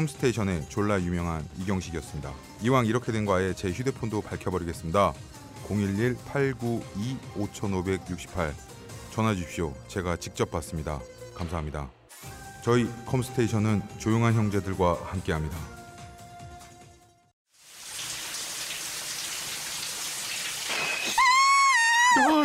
컴스테이션의 졸라 유명한 이경식이었습니다. 이왕 이렇게 된 거 아예 제 휴대폰도 밝혀버리겠습니다. 011-892-5568 전화 주십시오. 제가 직접 받습니다. 감사합니다. 저희 컴스테이션은 조용한 형제들과 함께합니다.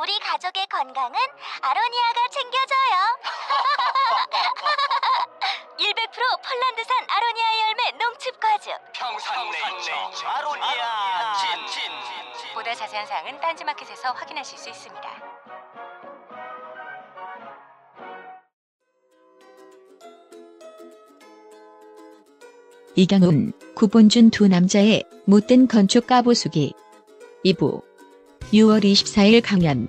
우리 가족의 건강은 아로니아가 챙겨줘요. 100% 폴란드산 아로니아 열매 농축 과즙. 평산네이처 아로니아 친 보다 자세한 사항은 딴지마켓에서 확인하실 수 있습니다. 이경훈, 구본준 두 남자의 못된 건축 까보수기 2부 6월 24일 강연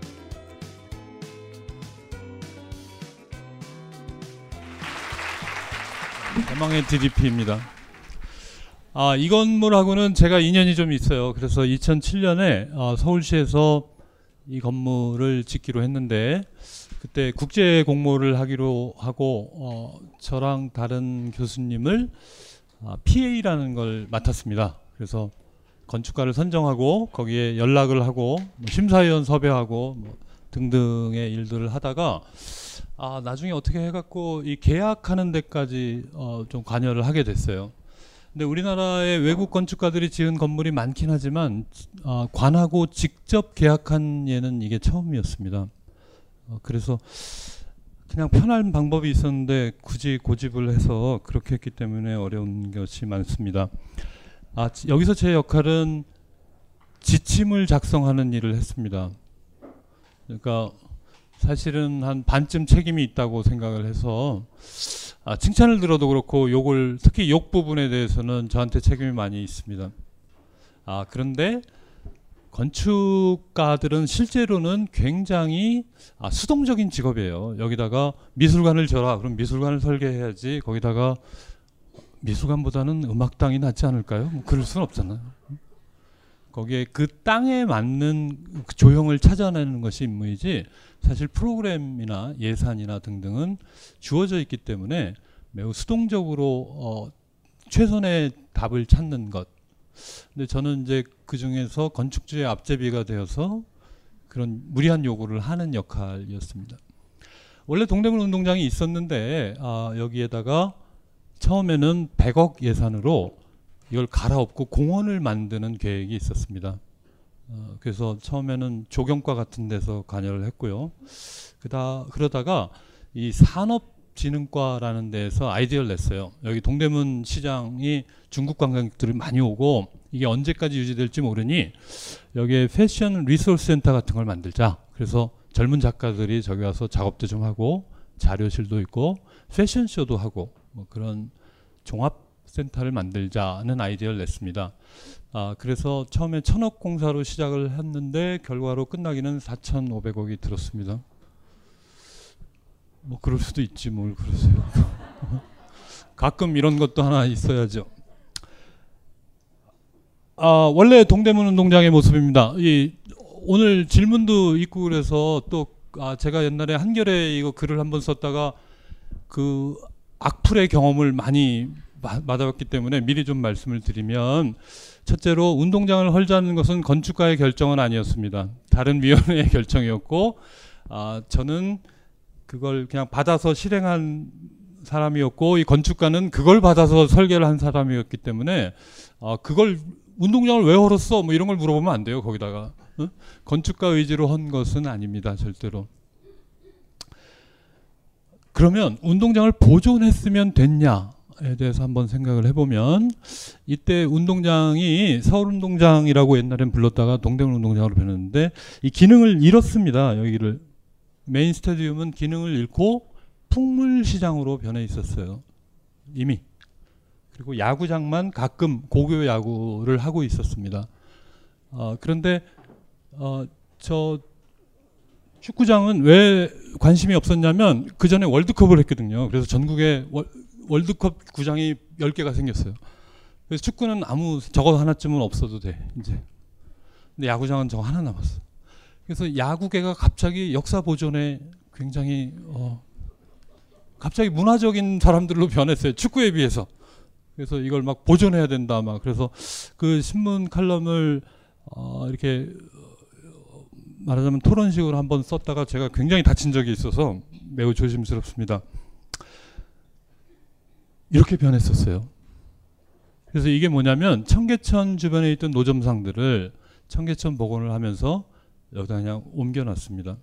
대망의 DDP입니다. 아, 이 건물하고는 제가 인연이 좀 있어요. 그래서 2007년에 아, 서울시에서 이 건물을 짓기로 했는데 그때 국제 공모를 하기로 하고 어, 저랑 다른 교수님을 아, PA라는 걸 맡았습니다. 그래서 건축가를 선정하고 거기에 연락을 하고 뭐 심사위원 섭외하고 뭐 등등의 일들을 하다가 아 나중에 어떻게 해갖고 이 계약하는 데까지 어, 좀 관여를 하게 됐어요. 근데 우리나라의 외국 건축가들이 지은 건물이 많긴 하지만 어, 관하고 직접 계약한 예는 이게 처음이었습니다. 어, 그래서 그냥 편한 방법이 있었는데 굳이 고집을 해서 그렇게 했기 때문에 어려운 것이 많습니다. 아, 지- 여기서 제 역할은 지침을 작성하는 일을 했습니다. 그러니까 사실은 한 반쯤 책임이 있다고 생각을 해서 아, 칭찬을 들어도 그렇고 욕을 특히 욕 부분에 대해서는 저한테 책임이 많이 있습니다. 아 그런데 건축가들은 실제로는 굉장히 아, 수동적인 직업이에요. 여기다가 미술관을 져라. 그럼 미술관을 설계해야지. 거기다가 미술관보다는 음악당이 낫지 않을까요? 뭐 그럴 수는 없잖아요. 거기에 그 땅에 맞는 그 조형을 찾아내는 것이 임무이지 사실 프로그램이나 예산이나 등등은 주어져 있기 때문에 매우 수동적으로 어, 최선의 답을 찾는 것. 근데 저는 이제 그 중에서 건축주의 앞제비가 되어서 그런 무리한 요구를 하는 역할이었습니다. 원래 동대문 운동장이 있었는데 아, 여기에다가 처음에는 100억 예산으로 이걸 갈아엎고 공원을 만드는 계획이 있었습니다. 어, 그래서 처음에는 조경과 같은 데서 관여를 했고요. 그다 그러다가 이 산업진흥과라는 데서 아이디어를 냈어요. 여기 동대문 시장이 중국 관광객들이 많이 오고 이게 언제까지 유지될지 모르니 여기에 패션 resource 센터 같은 걸 만들자. 그래서 젊은 작가들이 저기 와서 작업도 좀 하고 자료실도 있고 패션쇼도 하고 뭐 그런 종합 센터를 만들자는 아이디어를 냈습니다. 아, 그래서 처음에 천억 공사로 시작을 했는데 결과로 끝나기는 4,500억이 들었습니다. 뭐 그럴 수도 있지 뭘 그러세요. 가끔 이런 것도 하나 있어야죠. 아, 원래 동대문 운동장의 모습입니다. 이 오늘 질문도 있고 그래서 또 아, 제가 옛날에 한겨레 이거 글을 한번 썼다가 그 악플의 경험을 많이 받아봤기 때문에 미리 좀 말씀을 드리면 첫째로 운동장을 헐자는 것은 건축가의 결정은 아니었습니다. 다른 위원회의 결정이었고 아, 저는 그걸 그냥 받아서 실행한 사람이었고 이 건축가는 그걸 받아서 설계를 한 사람이었기 때문에 아, 그걸 운동장을 왜 헐었어? 뭐 이런 걸 물어보면 안 돼요. 거기다가 어? 건축가 의지로 한 것은 아닙니다. 절대로. 그러면 운동장을 보존했으면 됐냐에 대해서 한번 생각을 해보면 이때 운동장이 서울운동장이라고 옛날엔 불렀다가 동대문 운동장으로 변했는데 이 기능을 잃었습니다. 여기를 메인 스타디움은 기능을 잃고 풍물시장으로 변해 있었어요. 이미. 그리고 야구장만 가끔 고교 야구를 하고 있었습니다. 어, 그런데 어, 저 축구장은 왜 관심이 없었냐면 그 전에 월드컵을 했거든요. 그래서 전국에 월, 월드컵 구장이 10개가 생겼어요. 그래서 축구는 아무 저거 하나쯤은 없어도 돼. 이제. 근데 야구장은 저거 하나 남았어. 그래서 야구계가 갑자기 역사 보존에 굉장히 어 갑자기 문화적인 사람들로 변했어요. 축구에 비해서. 그래서 이걸 막 보존해야 된다 막 그래서 그 신문 칼럼을 어 이렇게 말하자면 토론식으로 한번 썼다가 제가 굉장히 다친 적이 있어서 매우 조심스럽습니다. 이렇게 변했었어요. 그래서 이게 뭐냐면 청계천 주변에 있던 노점상들을 청계천 복원을 하면서 여기다 그냥 옮겨놨습니다.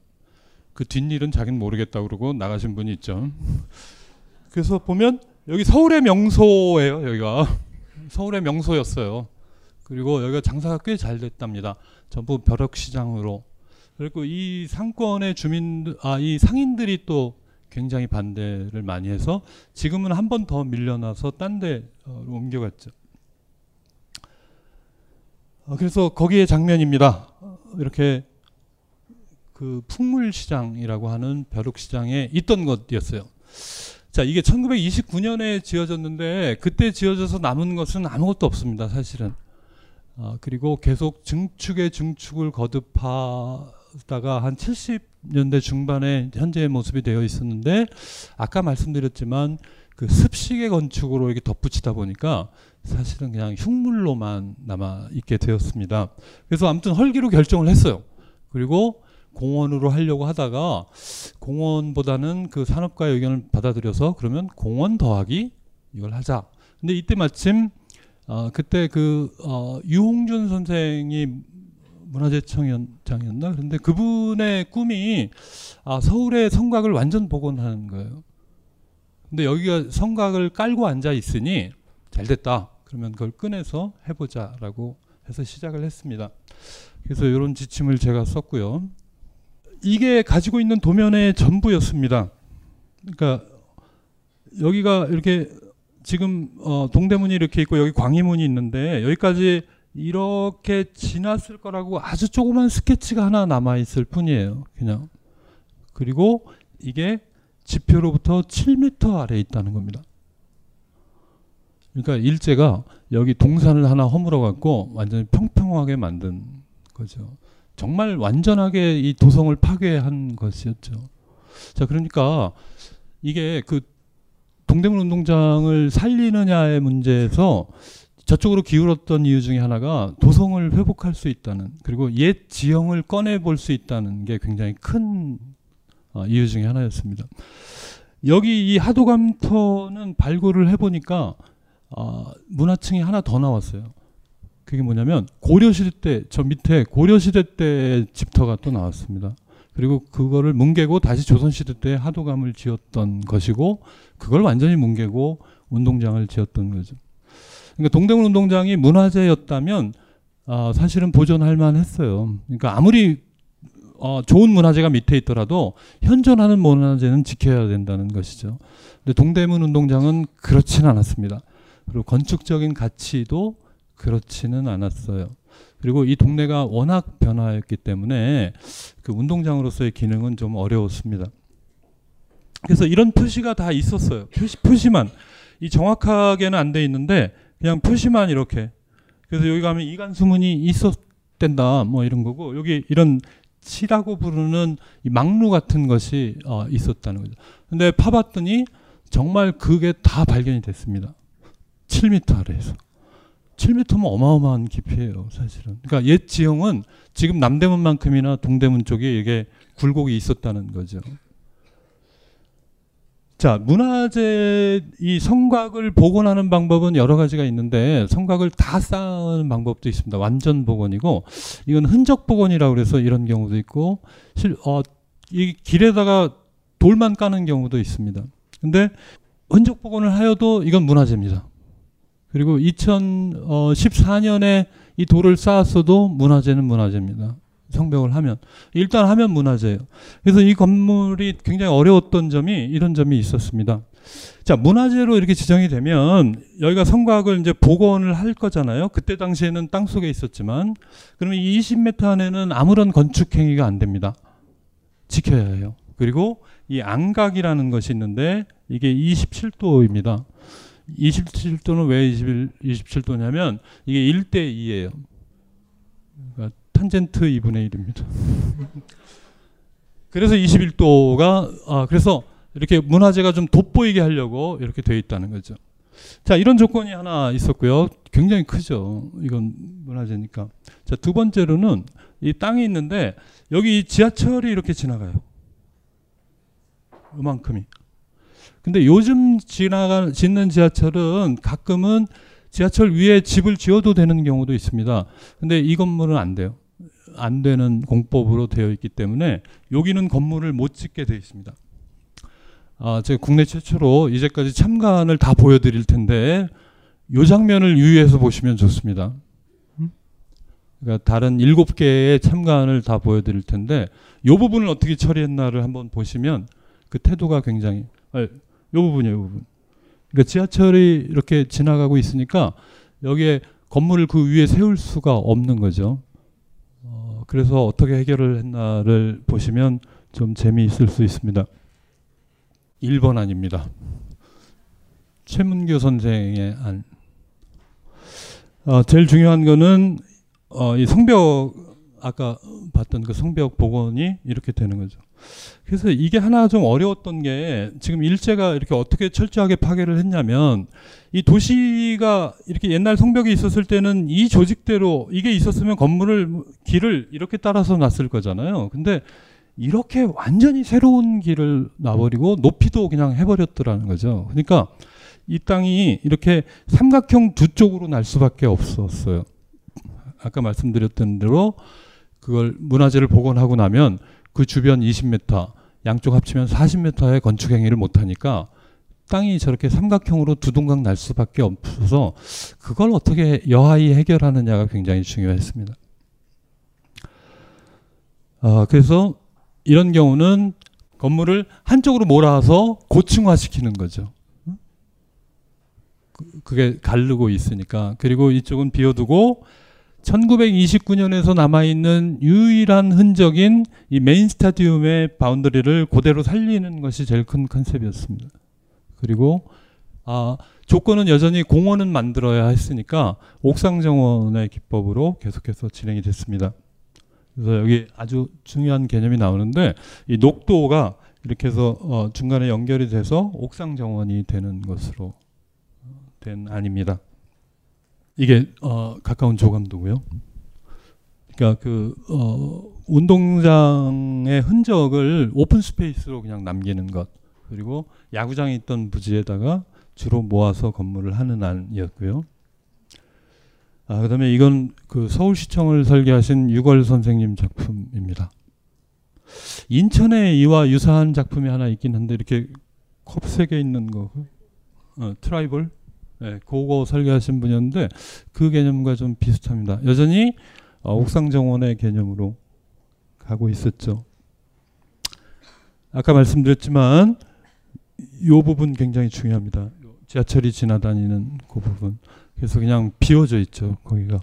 그 뒷일은 자기는 모르겠다 그러고 나가신 분이 있죠. 그래서 보면 여기 서울의 명소예요. 여기가 서울의 명소였어요. 그리고 여기가 장사가 꽤 잘 됐답니다. 전부 벼락시장으로. 그리고 이 상권의 주민, 아, 이 상인들이 또 굉장히 반대를 많이 해서 지금은 한 번 더 밀려나서 딴 데로 옮겨갔죠. 어, 그래서 거기에 장면입니다. 이렇게 그 풍물시장이라고 하는 벼룩시장에 있던 것이었어요. 자, 이게 1929년에 지어졌는데 그때 지어져서 남은 것은 아무것도 없습니다. 사실은. 어, 그리고 계속 증축의 증축을 거듭하 다가 한 70년대 중반에 현재의 모습이 되어 있었는데 아까 말씀드렸지만 그 습식의 건축으로 이렇게 덧붙이다 보니까 사실은 그냥 흉물로만 남아 있게 되었습니다. 그래서 아무튼 헐기로 결정을 했어요. 그리고 공원으로 하려고 하다가 공원보다는 그 산업가의 의견을 받아들여서 그러면 공원 더하기 이걸 하자. 근데 이때 마침 어, 그때 그 어, 유홍준 선생이 문화재청장이었나? 그런데 그분의 꿈이 아, 서울의 성곽을 완전 복원하는 거예요. 근데 여기가 성곽을 깔고 앉아 있으니 잘 됐다. 그러면 그걸 꺼내서 해보자라고 해서 시작을 했습니다. 그래서 이런 지침을 제가 썼고요. 이게 가지고 있는 도면의 전부였습니다. 그러니까 여기가 이렇게 지금 어 동대문이 이렇게 있고 여기 광희문이 있는데 여기까지 이렇게 지났을 거라고 아주 조그만 스케치가 하나 남아 있을 뿐이에요. 그냥 그리고 이게 지표로부터 7m 아래에 있다는 겁니다. 그러니까 일제가 여기 동산을 하나 허물어 갖고 완전히 평평하게 만든 거죠. 정말 완전하게 이 도성을 파괴한 것이었죠. 자, 그러니까 이게 그 동대문 운동장을 살리느냐의 문제에서 저쪽으로 기울었던 이유 중에 하나가 도성을 회복할 수 있다는 그리고 옛 지형을 꺼내 볼 수 있다는 게 굉장히 큰 어, 이유 중에 하나였습니다. 여기 이 하도감터는 발굴을 해보니까 어, 문화층이 하나 더 나왔어요. 그게 뭐냐면 고려시대 때 저 밑에 고려시대 때 집터가 또 나왔습니다. 그리고 그거를 뭉개고 다시 조선시대 때 하도감을 지었던 것이고 그걸 완전히 뭉개고 운동장을 지었던 거죠. 그러니까 동대문 운동장이 문화재였다면 아, 사실은 보존할 만했어요. 그러니까 아무리 어, 좋은 문화재가 밑에 있더라도 현존하는 문화재는 지켜야 된다는 것이죠. 근데 동대문 운동장은 그렇지는 않았습니다. 그리고 건축적인 가치도 그렇지는 않았어요. 그리고 이 동네가 워낙 변화했기 때문에 그 운동장으로서의 기능은 좀 어려웠습니다. 그래서 이런 표시가 다 있었어요. 표시, 표시만. 이 정확하게는 안 돼 있는데 그냥 표시만 이렇게. 그래서 여기 가면 이간 수문이 있었댄다 뭐 이런 거고 여기 이런 치라고 부르는 이 망루 같은 것이 어, 있었다는 거죠. 근데 파봤더니 정말 그게 다 발견이 됐습니다. 7m 아래에서. 7m면 어마어마한 깊이에요, 사실은. 그러니까 옛 지형은 지금 남대문만큼이나 동대문 쪽에 이게 굴곡이 있었다는 거죠. 자, 문화재 이 성곽을 복원하는 방법은 여러 가지가 있는데 성곽을 다 쌓는 방법도 있습니다. 완전 복원이고 이건 흔적 복원이라고 그래서 이런 경우도 있고 실, 어, 이 길에다가 돌만 까는 경우도 있습니다. 근데 흔적 복원을 하여도 이건 문화재입니다. 그리고 2014년에 이 돌을 쌓았어도 문화재는 문화재입니다. 성벽을 하면 일단 하면 문화재예요. 그래서 이 건물이 굉장히 어려웠던 점이 이런 점이 있었습니다. 자 문화재로 이렇게 지정이 되면 여기가 성곽을 이제 복원을 할 거잖아요. 그때 당시에는 땅 속에 있었지만 그러면 이 20m 안에는 아무런 건축 행위가 안 됩니다. 지켜야 해요. 그리고 이 안각이라는 것이 있는데 이게 27도입니다. 27도는 왜 21, 27도냐면 이게 1대 2예요. 탄젠트 2분의 1입니다. 그래서 21도가 아 그래서 이렇게 문화재가 좀 돋보이게 하려고 이렇게 되어 있다는 거죠. 자, 이런 조건이 하나 있었고요. 굉장히 크죠. 이건 문화재니까. 자, 두 번째로는 이 땅이 있는데 여기 지하철이 이렇게 지나가요. 이만큼이. 근데 요즘 지나가 짓는 지하철은 가끔은 지하철 위에 집을 지어도 되는 경우도 있습니다. 근데 이 건물은 안 돼요. 안 되는 공법으로 되어 있기 때문에 여기는 건물을 못 짓게 되어 있습니다. 아, 제가 국내 최초로 이제까지 참관을 다 보여드릴 텐데 이 장면을 유의해서 보시면 좋습니다. 그러니까 다른 일곱 개의 참관을 다 보여드릴 텐데 이 부분을 어떻게 처리했나를 한번 보시면 그 태도가 굉장히 아, 이 부분이에요, 이 부분. 그러니까 지하철이 이렇게 지나가고 있으니까 여기에 건물을 그 위에 세울 수가 없는 거죠. 어, 그래서 어떻게 해결을 했나를 보시면 좀 재미있을 수 있습니다. 1번 안입니다. 최문교 선생의 안. 어, 제일 중요한 거는 어, 이 성벽 아까 봤던 그 성벽 복원이 이렇게 되는 거죠. 그래서 이게 하나 좀 어려웠던 게 지금 일제가 이렇게 어떻게 철저하게 파괴를 했냐면 이 도시가 이렇게 옛날 성벽이 있었을 때는 이 조직대로 이게 있었으면 건물을 길을 이렇게 따라서 놨을 거잖아요. 근데 이렇게 완전히 새로운 길을 놔버리고 높이도 그냥 해버렸더라는 거죠. 그러니까 이 땅이 이렇게 삼각형 두 쪽으로 날 수밖에 없었어요. 아까 말씀드렸던 대로 그걸 문화재를 복원하고 나면 그 주변 20m, 양쪽 합치면 40m의 건축 행위를 못 하니까 땅이 저렇게 삼각형으로 두동강 날 수밖에 없어서 그걸 어떻게 여하이 해결하느냐가 굉장히 중요했습니다. 아, 그래서 이런 경우는 건물을 한쪽으로 몰아서 고층화시키는 거죠. 그게 가르고 있으니까. 그리고 이쪽은 비워두고 1929년에서 남아있는 유일한 흔적인 이 메인 스타디움의 boundary를 그대로 살리는 것이 제일 큰 컨셉이었습니다. 그리고 아, 조건은 여전히 공원은 만들어야 했으니까 옥상 정원의 기법으로 계속해서 진행이 됐습니다. 그래서 여기 아주 중요한 개념이 나오는데 이 녹도가 이렇게 해서 어, 중간에 연결이 돼서 옥상 정원이 되는 것으로 된 안입니다. 이게 어, 가까운 조감도고요. 그러니까 그 어, 운동장의 흔적을 open space로 그냥 남기는 것 그리고 야구장이 있던 부지에다가 주로 모아서 건물을 하는 안이었고요. 아, 그다음에 이건 그 서울시청을 설계하신 유걸 선생님 작품입니다. 인천에 이와 유사한 작품이 하나 있긴 한데 이렇게 컵색에 있는 거, 어, 트라이벌, 네, 그거 설계하신 분이었는데 그 개념과 좀 비슷합니다. 여전히 어, 옥상 정원의 개념으로 가고 있었죠. 아까 말씀드렸지만 이 부분 굉장히 중요합니다. 지하철이 지나다니는 그 부분. 그래서 그냥 비워져 있죠. 거기가.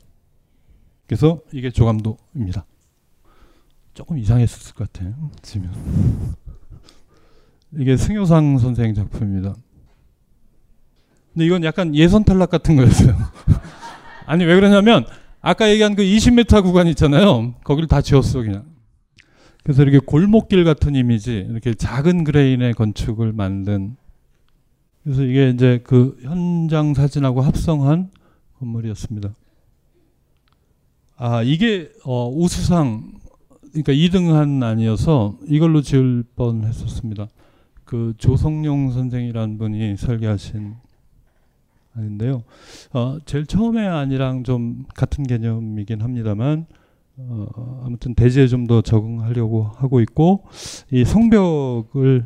그래서 이게 조감도입니다. 조금 이상했을 것 같아요. 지금. 이게 승효상 선생 작품입니다. 근데 이건 약간 예선 탈락 같은 거였어요. 아니 왜 그러냐면 아까 얘기한 그 20m 구간 있잖아요. 거기를 다 지웠어 그냥. 그래서 이렇게 골목길 같은 이미지, 이렇게 작은 그레인의 건축을 만든. 그래서 이게 이제 그 현장 사진하고 합성한 건물이었습니다. 아 이게 어, 우수상 그러니까 2등한 아니어서 이걸로 지을 뻔했었습니다. 그 조성용 선생이라는 분이 설계하신 아닌데요. 어, 제일 처음에 아니랑 좀 같은 개념이긴 합니다만 어, 아무튼 대지에 좀 더 적응하려고 하고 있고 이 성벽을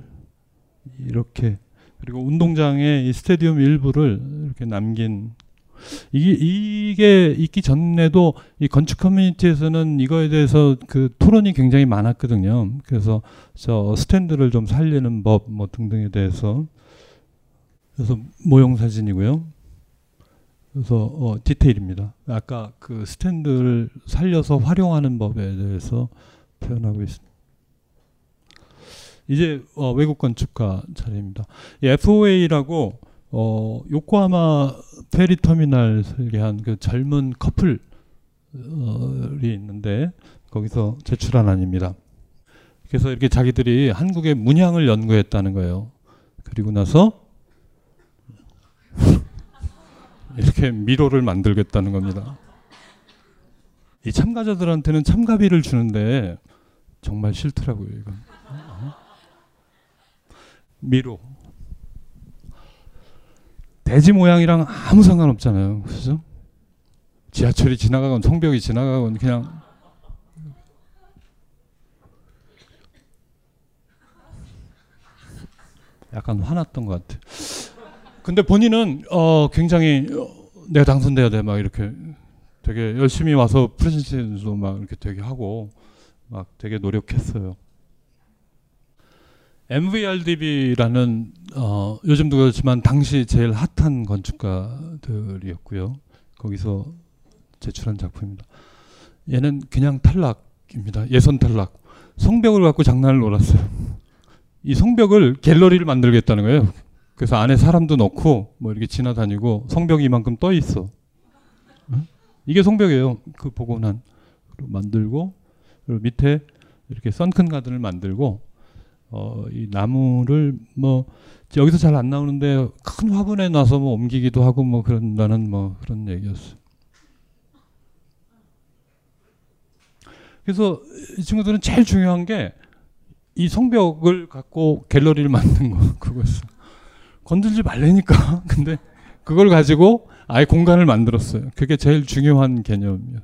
이렇게 그리고 운동장의 이 스테디움 일부를 이렇게 남긴 이게 이게 있기 전에도 이 건축 커뮤니티에서는 이거에 대해서 그 토론이 굉장히 많았거든요. 그래서 저 스탠드를 좀 살리는 법 뭐 등등에 대해서 그래서 모형 사진이고요. 그래서 어, 디테일입니다. 아까 그 스탠드를 살려서 활용하는 법에 대해서 표현하고 있습니다. 이제 어, 외국 건축가 차례입니다. FOA라고 어, 요코하마 페리 터미널 설계한 그 젊은 커플이 있는데 거기서 제출한 안입니다. 그래서 이렇게 자기들이 한국의 문양을 연구했다는 거예요. 그리고 나서 이렇게 미로를 만들겠다는 겁니다. 이 참가자들한테는 참가비를 주는데 정말 싫더라고요, 이건. 미로. 돼지 모양이랑 아무 상관없잖아요. 그죠? 지하철이 지나가건 성벽이 지나가건 그냥 약간 화났던 것 같아. 근데 본인은 어 굉장히 어, 내가 당선돼야 돼 막 이렇게 되게 열심히 와서 프레젠테이션도 막 이렇게 되게 하고 막 되게 노력했어요. MVRDB라는 어, 요즘도 그렇지만 당시 제일 핫한 건축가들이었고요. 거기서 제출한 작품입니다. 얘는 그냥 탈락입니다. 예선 탈락. 성벽을 갖고 장난을 놀았어요. 이 성벽을 갤러리를 만들겠다는 거예요. 그래서 안에 사람도 넣고 뭐 이렇게 지나다니고 성벽이 이만큼 떠 있어. 응? 이게 성벽이에요. 그 복원한 만들고 그리고 밑에 이렇게 선큰 가든을 만들고 어, 이 나무를 뭐 여기서 잘 안 나오는데 큰 화분에 놔서 뭐 옮기기도 하고 뭐 그런다는 뭐 그런 얘기였어요. 그래서 이 친구들은 제일 중요한 게 이 성벽을 갖고 갤러리를 만든 거 그거였어. 건들지 말라니까. 근데 그걸 가지고 아예 공간을 만들었어요. 그게 제일 중요한 개념이에요.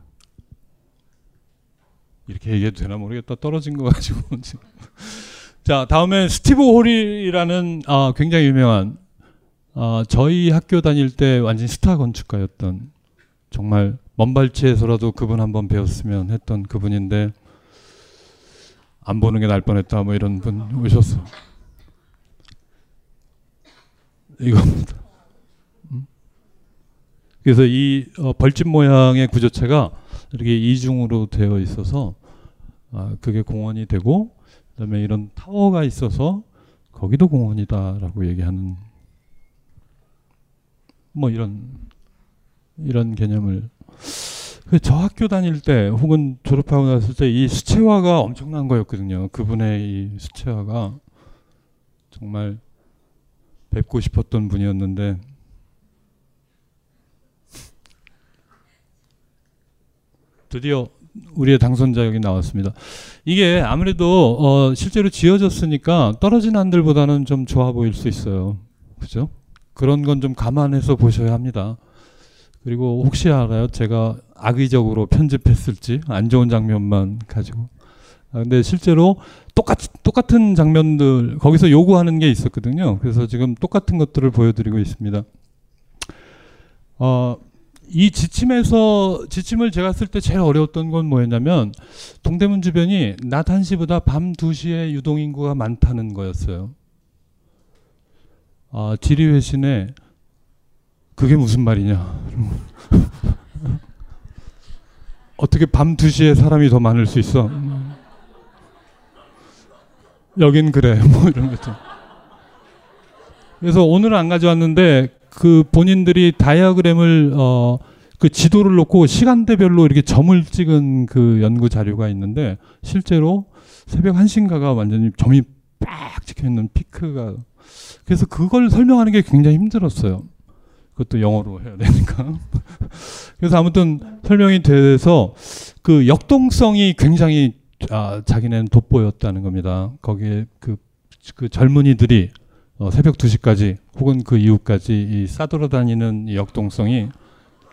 이렇게 얘기해도 되나 모르겠다. 떨어진 거 가지고. 자, 다음에 스티브 홀이라는 아, 굉장히 유명한 아, 저희 학교 다닐 때 완전 스타 건축가였던 정말 먼 발치에서라도 그분 한번 배웠으면 했던 그분인데 안 보는 게날 뻔했다 뭐 이런 분 오셨어. 이겁니다. 음? 그래서 이 어, 벌집 모양의 구조체가 이렇게 이중으로 되어 있어서 아, 그게 공원이 되고 그다음에 이런 타워가 있어서 거기도 공원이다라고 얘기하는 뭐 이런 이런 개념을 그저 학교 다닐 때 혹은 졸업하고 났을 때 이 수채화가 엄청난 거였거든요. 그분의 이 수채화가 정말 뵙고 싶었던 분이었는데 드디어 우리의 당선자 여기 나왔습니다. 이게 아무래도 어 실제로 지어졌으니까 떨어진 안들보다는 좀 좋아 보일 수 있어요. 그죠? 그런 건 좀 감안해서 보셔야 합니다. 그리고 혹시 알아요? 제가 악의적으로 편집했을지 안 좋은 장면만 가지고 아, 근데 실제로 똑같 똑같은 장면들 거기서 요구하는 게 있었거든요. 그래서 지금 똑같은 것들을 보여드리고 있습니다. 어, 이 지침에서 지침을 제가 쓸 때 제일 어려웠던 건 뭐였냐면 동대문 주변이 낮 1시보다 밤 2시에 유동 인구가 많다는 거였어요. 아, 지리 회신에 그게 무슨 말이냐. 어떻게 밤 2시에 사람이 더 많을 수 있어? 여긴 그래. 뭐 이런 거죠. 그래서 오늘은 안 가져왔는데 그 본인들이 다이아그램을 어, 그 지도를 놓고 시간대별로 이렇게 점을 찍은 그 연구 자료가 있는데 실제로 새벽 1시인가가 완전히 점이 빡 찍혀 있는 피크가 그래서 그걸 설명하는 게 굉장히 힘들었어요. 그것도 영어로 해야 되니까. 그래서 아무튼 설명이 돼서 그 역동성이 굉장히 아, 자기네는 돋보였다는 겁니다. 거기에 그, 그 젊은이들이 어, 새벽 2시까지 혹은 그 이후까지 이 싸돌아다니는 이 역동성이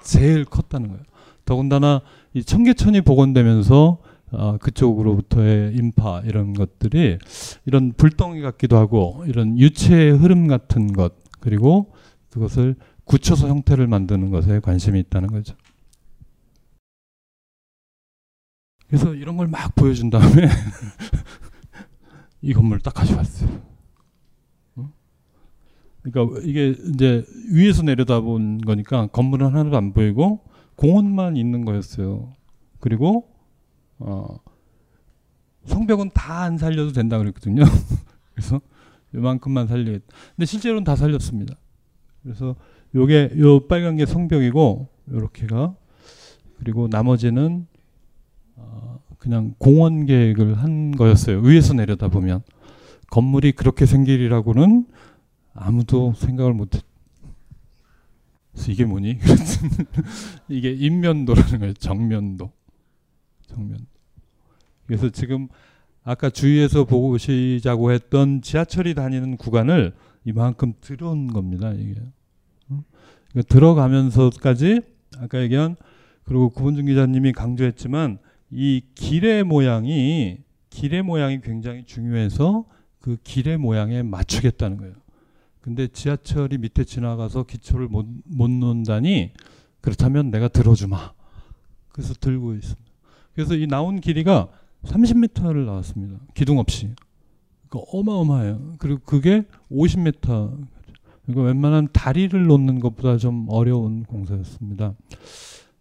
제일 컸다는 거예요. 더군다나 이 청계천이 복원되면서 어, 그쪽으로부터의 인파 이런 것들이 이런 불덩이 같기도 하고 이런 유체의 흐름 같은 것 그리고 그것을 굳혀서 형태를 만드는 것에 관심이 있다는 거죠. 그래서 이런 걸 막 보여준 다음에 이 건물 딱 가져왔어요. 그러니까 이게 이제 위에서 내려다본 거니까 건물은 하나도 안 보이고 공원만 있는 거였어요. 그리고 어 성벽은 다 안 살려도 된다 그랬거든요. 그래서 요만큼만 살려. 근데 실제로는 다 살렸습니다. 그래서 요게 요 빨간 게 성벽이고 요렇게가 그리고 나머지는 어 그냥 공원 계획을 한 거였어요. 위에서 내려다 보면 건물이 그렇게 생길이라고는 아무도 생각을 못했. 이게 뭐니? 이게 인면도라는 거예요. 정면도. 정면. 그래서 지금 아까 주위에서 보시자고 했던 지하철이 다니는 구간을 이만큼 들어온 겁니다. 이게. 그러니까 들어가면서까지 아까 얘기한 그리고 구본준 기자님이 강조했지만 이 길의 모양이 길의 모양이 굉장히 중요해서 그 길의 모양에 맞추겠다는 거예요. 근데 지하철이 밑에 지나가서 기초를 못, 못 놓는다니 그렇다면 내가 들어주마. 그래서 들고 있습니다. 그래서 이 나온 길이가 30m를 나왔습니다. 기둥 없이. 그러니까 어마어마해요. 그리고 그게 50m. 그러니까 웬만한 다리를 놓는 것보다 좀 어려운 공사였습니다.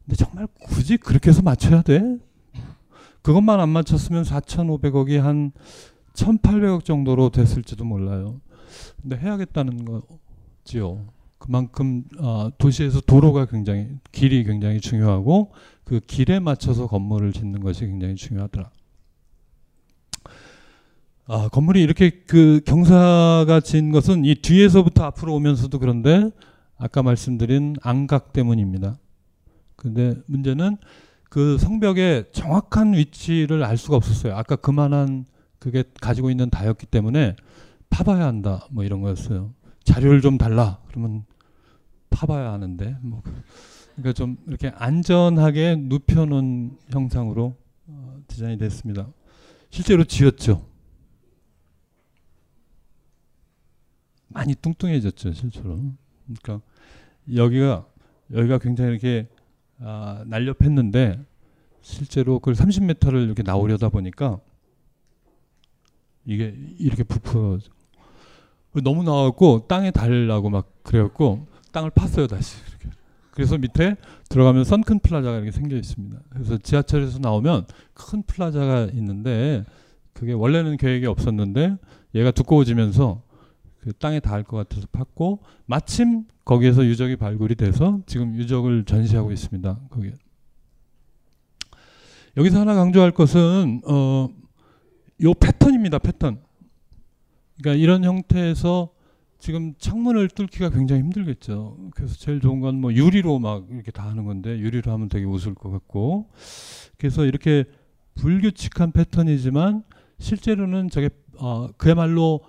근데 정말 굳이 그렇게 해서 맞춰야 돼? 그것만 안 맞췄으면 4,500억이 한 1,800억 정도로 됐을지도 몰라요. 근데 해야겠다는 거지요. 그만큼 어, 도시에서 도로가 굉장히 길이 굉장히 중요하고 그 길에 맞춰서 건물을 짓는 것이 굉장히 중요하더라. 아, 건물이 이렇게 그 경사가 진 것은 이 뒤에서부터 앞으로 오면서도 그런데 아까 말씀드린 안각 때문입니다. 근데 문제는 그 성벽의 정확한 위치를 알 수가 없었어요. 아까 그만한 그게 가지고 있는 다였기 때문에 파봐야 한다. 뭐 이런 거였어요. 자료를 좀 달라. 그러면 파봐야 하는데 뭐 그러니까 좀 이렇게 안전하게 눕혀놓은 형상으로 어, 디자인이 됐습니다. 실제로 지었죠. 많이 뚱뚱해졌죠, 실제로. 그러니까 여기가 여기가 굉장히 이렇게 아, 날렵했는데 실제로 그걸 30m를 이렇게 나오려다 보니까 이게 이렇게 부풀어 너무 나왔고 땅에 닿으려고 막 그래갖고 땅을 팠어요 다시 이렇게. 그래서 밑에 들어가면 sunken plaza가 이렇게 생겨 있습니다. 그래서 지하철에서 나오면 큰 plaza가 있는데 그게 원래는 계획이 없었는데 얘가 두꺼워지면서 그 땅에 닿을 것 같아서 팠고 마침 거기에서 유적이 발굴이 돼서 지금 유적을 전시하고 있습니다. 거기 여기서 하나 강조할 것은 어, 요 패턴입니다. 패턴. 그러니까 이런 형태에서 지금 창문을 뚫기가 굉장히 힘들겠죠. 그래서 제일 좋은 건 뭐 유리로 막 이렇게 다 하는 건데 유리로 하면 되게 웃을 것 같고 그래서 이렇게 불규칙한 패턴이지만 실제로는 저게 어, 그야말로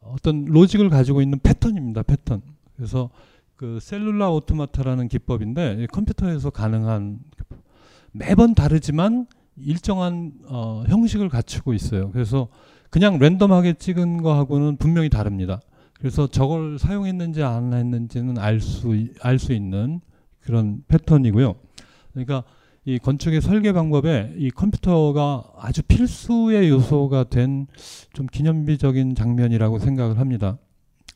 어떤 로직을 가지고 있는 패턴입니다. 패턴. 그래서 그 셀룰라 오토마타라는 기법인데 컴퓨터에서 가능한 매번 다르지만 일정한 어, 형식을 갖추고 있어요. 그래서 그냥 랜덤하게 찍은 거하고는 분명히 다릅니다. 그래서 저걸 사용했는지 안 했는지는 알 수 알 수 있는 그런 패턴이고요. 그러니까 이 건축의 설계 방법에 이 컴퓨터가 아주 필수의 요소가 된 좀 기념비적인 장면이라고 생각을 합니다.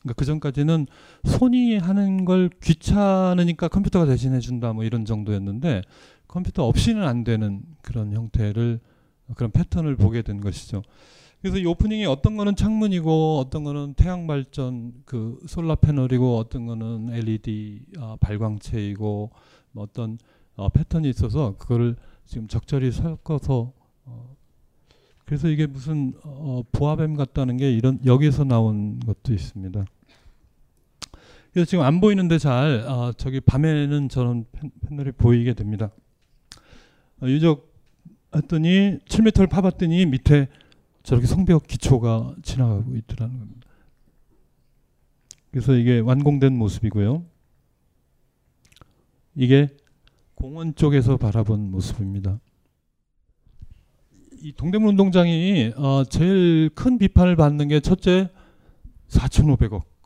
그러니까 그 전까지는 손이 하는 걸 귀찮으니까 컴퓨터가 대신해 준다 뭐 이런 정도였는데 컴퓨터 없이는 안 되는 그런 형태를 그런 패턴을 보게 된 것이죠. 그래서 이 오프닝이 어떤 거는 창문이고 어떤 거는 태양 발전 그 솔라 패널이고 어떤 거는 LED 아, 발광체이고 뭐 어떤 어, 패턴이 있어서 그거를 지금 적절히 섞어서 어, 그래서 이게 무슨 어, 보아뱀 같다는 게 이런 여기서 나온 것도 있습니다. 그래서 지금 안 보이는데 잘 아, 저기 밤에는 저런 팬, 패널이 보이게 됩니다. 어, 유적 했더니 7m를 파봤더니 밑에 저렇게 성벽 기초가 지나가고 있더라는 겁니다. 그래서 이게 완공된 모습이고요. 이게 공원 쪽에서 바라본 모습입니다. 이 동대문 운동장이 어, 제일 큰 비판을 받는 게 첫째 4,500억.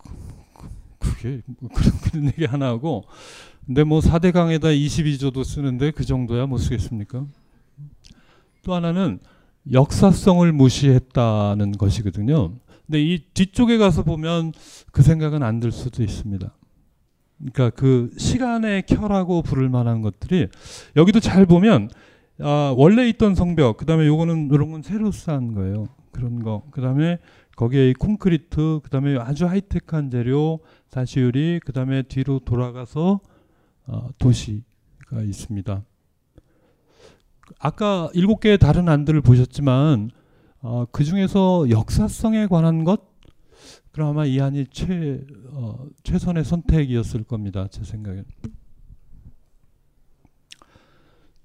그게 뭐 그런, 그런 얘기 하나 하고 근데 뭐 4대강에다 22조도 쓰는데 그 정도야 못 쓰겠습니까? 또 하나는 역사성을 무시했다는 것이거든요. 근데 이 뒤쪽에 가서 보면 그 생각은 안 들 수도 있습니다. 그러니까 그 시간의 켜라고 부를 만한 것들이 여기도 잘 보면 아, 원래 있던 성벽, 그다음에 요거는 이런 건 새로 쌓은 거예요. 그런 거. 그다음에 거기에 이 콘크리트, 그다음에 아주 하이테크한 재료, 사시유리, 그다음에 뒤로 돌아가서 어, 도시가 있습니다. 아까 일곱 개의 다른 안들을 보셨지만 어, 그 중에서 역사성에 관한 것 그럼 아마 이 안이 최 어, 최선의 선택이었을 겁니다. 제 생각엔.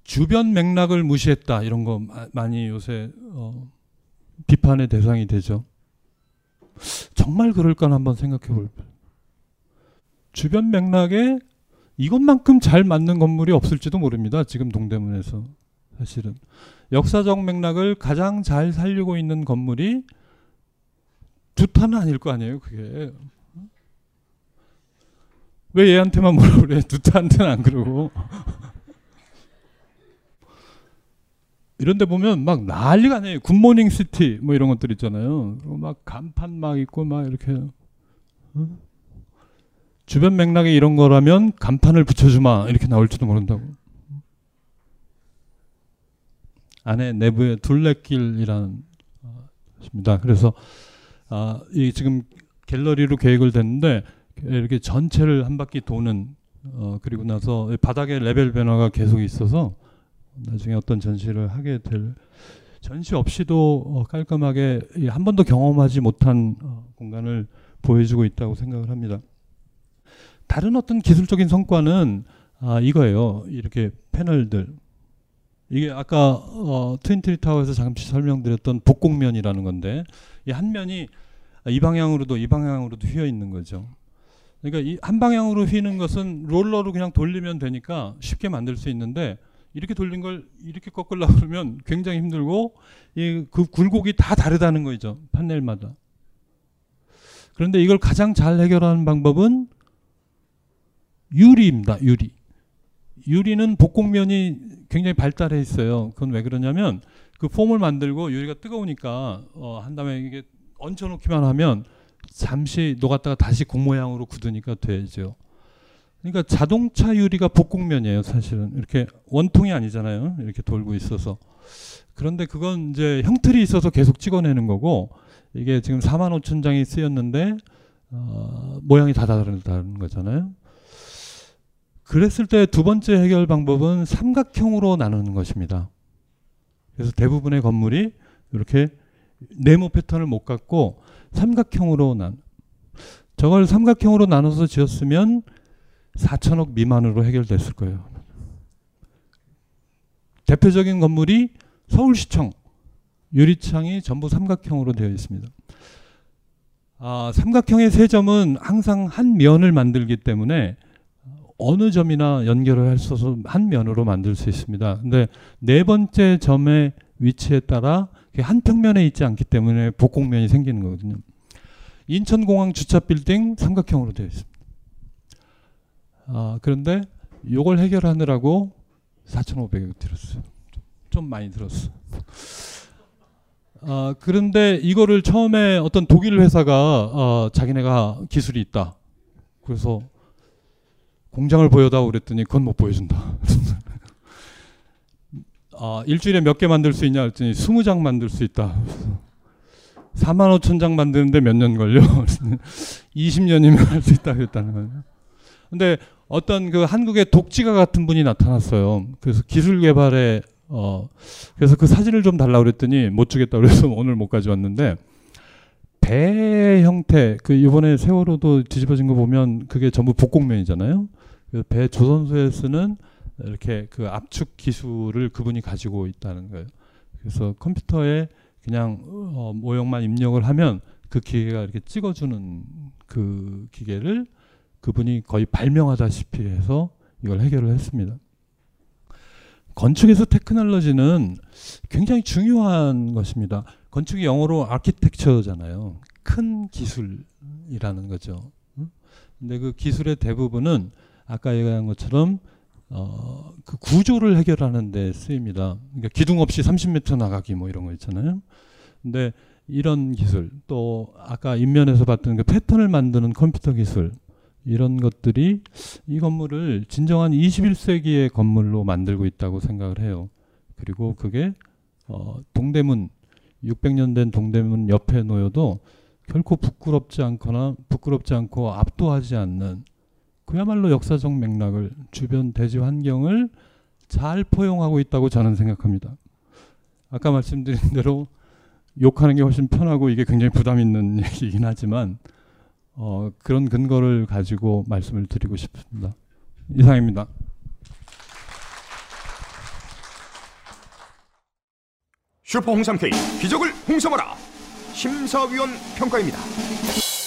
주변 맥락을 무시했다 이런 거 마, 많이 요새 어, 비판의 대상이 되죠. 정말 그럴까 한번 생각해 볼. 주변 맥락에 이것만큼 잘 맞는 건물이 없을지도 모릅니다. 지금 동대문에서 사실은 역사적 맥락을 가장 잘 살리고 있는 건물이 두타는 아닐 거 아니에요. 그게 왜 얘한테만 뭐라 그래? 두타한테는 안 그러고 이런데 보면 막 난리가 아니에요. 굿모닝 시티 뭐 이런 것들 있잖아요. 막 간판 막 있고 막 이렇게 어? 주변 맥락에 이런 거라면 간판을 붙여주마 이렇게 나올지도 모른다고. 안에 내부에 둘레길이라는 것입니다. 그래서 아, 이 지금 갤러리로 계획을 됐는데 이렇게 전체를 한 바퀴 도는 어, 그리고 나서 바닥에 레벨 변화가 계속 있어서 나중에 어떤 전시를 하게 될 전시 없이도 어, 깔끔하게 한 번도 경험하지 못한 어, 공간을 보여주고 있다고 생각을 합니다. 다른 어떤 기술적인 성과는 아, 이거예요. 이렇게 패널들. 이게 아까 어, 트윈트리 타워에서 잠시 설명드렸던 복곡면이라는 건데 이 한 면이 이 방향으로도 이 방향으로도 휘어 있는 거죠. 그러니까 이 한 방향으로 휘는 것은 롤러로 그냥 돌리면 되니까 쉽게 만들 수 있는데 이렇게 돌린 걸 이렇게 꺾으려고 그러면 굉장히 힘들고 이 그 굴곡이 다 다르다는 거죠. 판넬마다. 그런데 이걸 가장 잘 해결하는 방법은 유리입니다. 유리. 유리는 복곡면이 굉장히 발달해 있어요. 그건 왜 그러냐면 그 폼을 만들고 유리가 뜨거우니까 어, 한 다음에 이게 얹혀놓기만 하면 잠시 녹았다가 다시 공 모양으로 굳으니까 되죠. 그러니까 자동차 유리가 복곡면이에요, 사실은. 이렇게 원통이 아니잖아요. 이렇게 돌고 있어서. 그런데 그건 이제 형틀이 있어서 계속 찍어내는 거고 이게 지금 4만 5천 장이 쓰였는데 어, 모양이 다 다른 거잖아요. 그랬을 때 두 번째 해결 방법은 삼각형으로 나누는 것입니다. 그래서 대부분의 건물이 이렇게 네모 패턴을 못 갖고 삼각형으로 난 저걸 삼각형으로 나눠서 지었으면 4천억 미만으로 해결됐을 거예요. 대표적인 건물이 서울시청 유리창이 전부 삼각형으로 되어 있습니다. 아, 삼각형의 세 점은 항상 한 면을 만들기 때문에 어느 점이나 연결을 할 수 있어서 한 면으로 만들 수 있습니다. 근데 네 번째 점의 위치에 따라 한 평면에 있지 않기 때문에 복공면이 생기는 거거든요. 인천공항 주차 빌딩 삼각형으로 되어 있습니다. 아, 그런데 이걸 해결하느라고 4,500억 들었어요. 좀 많이 들었어. 아, 그런데 이거를 처음에 어떤 독일 회사가 어, 자기네가 기술이 있다. 그래서 공장을 보여다오 그랬더니 그건 못 보여준다. 아, 일주일에 몇 개 만들 수 있냐 했더니 20장 만들 수 있다. 4만 5천 장 만드는데 몇 년 걸려? 20년이면 할 수 있다 그랬다는 거예요. 근데 어떤 그 한국의 독지가 같은 분이 나타났어요. 그래서 기술 개발에 어 그래서 그 사진을 좀 달라 그랬더니 못 주겠다 그래서 오늘 못 가져왔는데 배 형태 그 이번에 세월호도 뒤집어진 거 보면 그게 전부 복공면이잖아요. 그배 조선소에 쓰는 이렇게 그 압축 기술을 그분이 가지고 있다는 거예요. 그래서 컴퓨터에 그냥 어, 모형만 입력을 하면 그 기계가 이렇게 찍어주는 그 기계를 그분이 거의 발명하다시피 해서 이걸 해결을 했습니다. 건축에서 테크놀로지는 굉장히 중요한 것입니다. 건축이 영어로 아키텍처잖아요. 큰 기술이라는 거죠. 근데 그 기술의 대부분은 아까 얘기한 것처럼 어, 그 구조를 해결하는 데 쓰입니다. 그러니까 기둥 없이 30m 나가기 뭐 이런 거 있잖아요. 근데 이런 기술 또 아까 인면에서 봤던 그 패턴을 만드는 컴퓨터 기술 이런 것들이 이 건물을 진정한 21세기의 건물로 만들고 있다고 생각을 해요. 그리고 그게 어, 동대문 600년 된 동대문 옆에 놓여도 결코 부끄럽지 않거나 부끄럽지 않고 압도하지 않는 그야말로 역사적 맥락을 주변 대지 환경을 잘 포용하고 있다고 저는 생각합니다. 아까 말씀드린 대로 욕하는 게 훨씬 편하고 이게 굉장히 부담 있는 얘기이긴 하지만 어, 그런 근거를 가지고 말씀을 드리고 싶습니다. 이상입니다. 슈퍼 홍삼 K 기적을 홍삼하라 심사위원 평가입니다.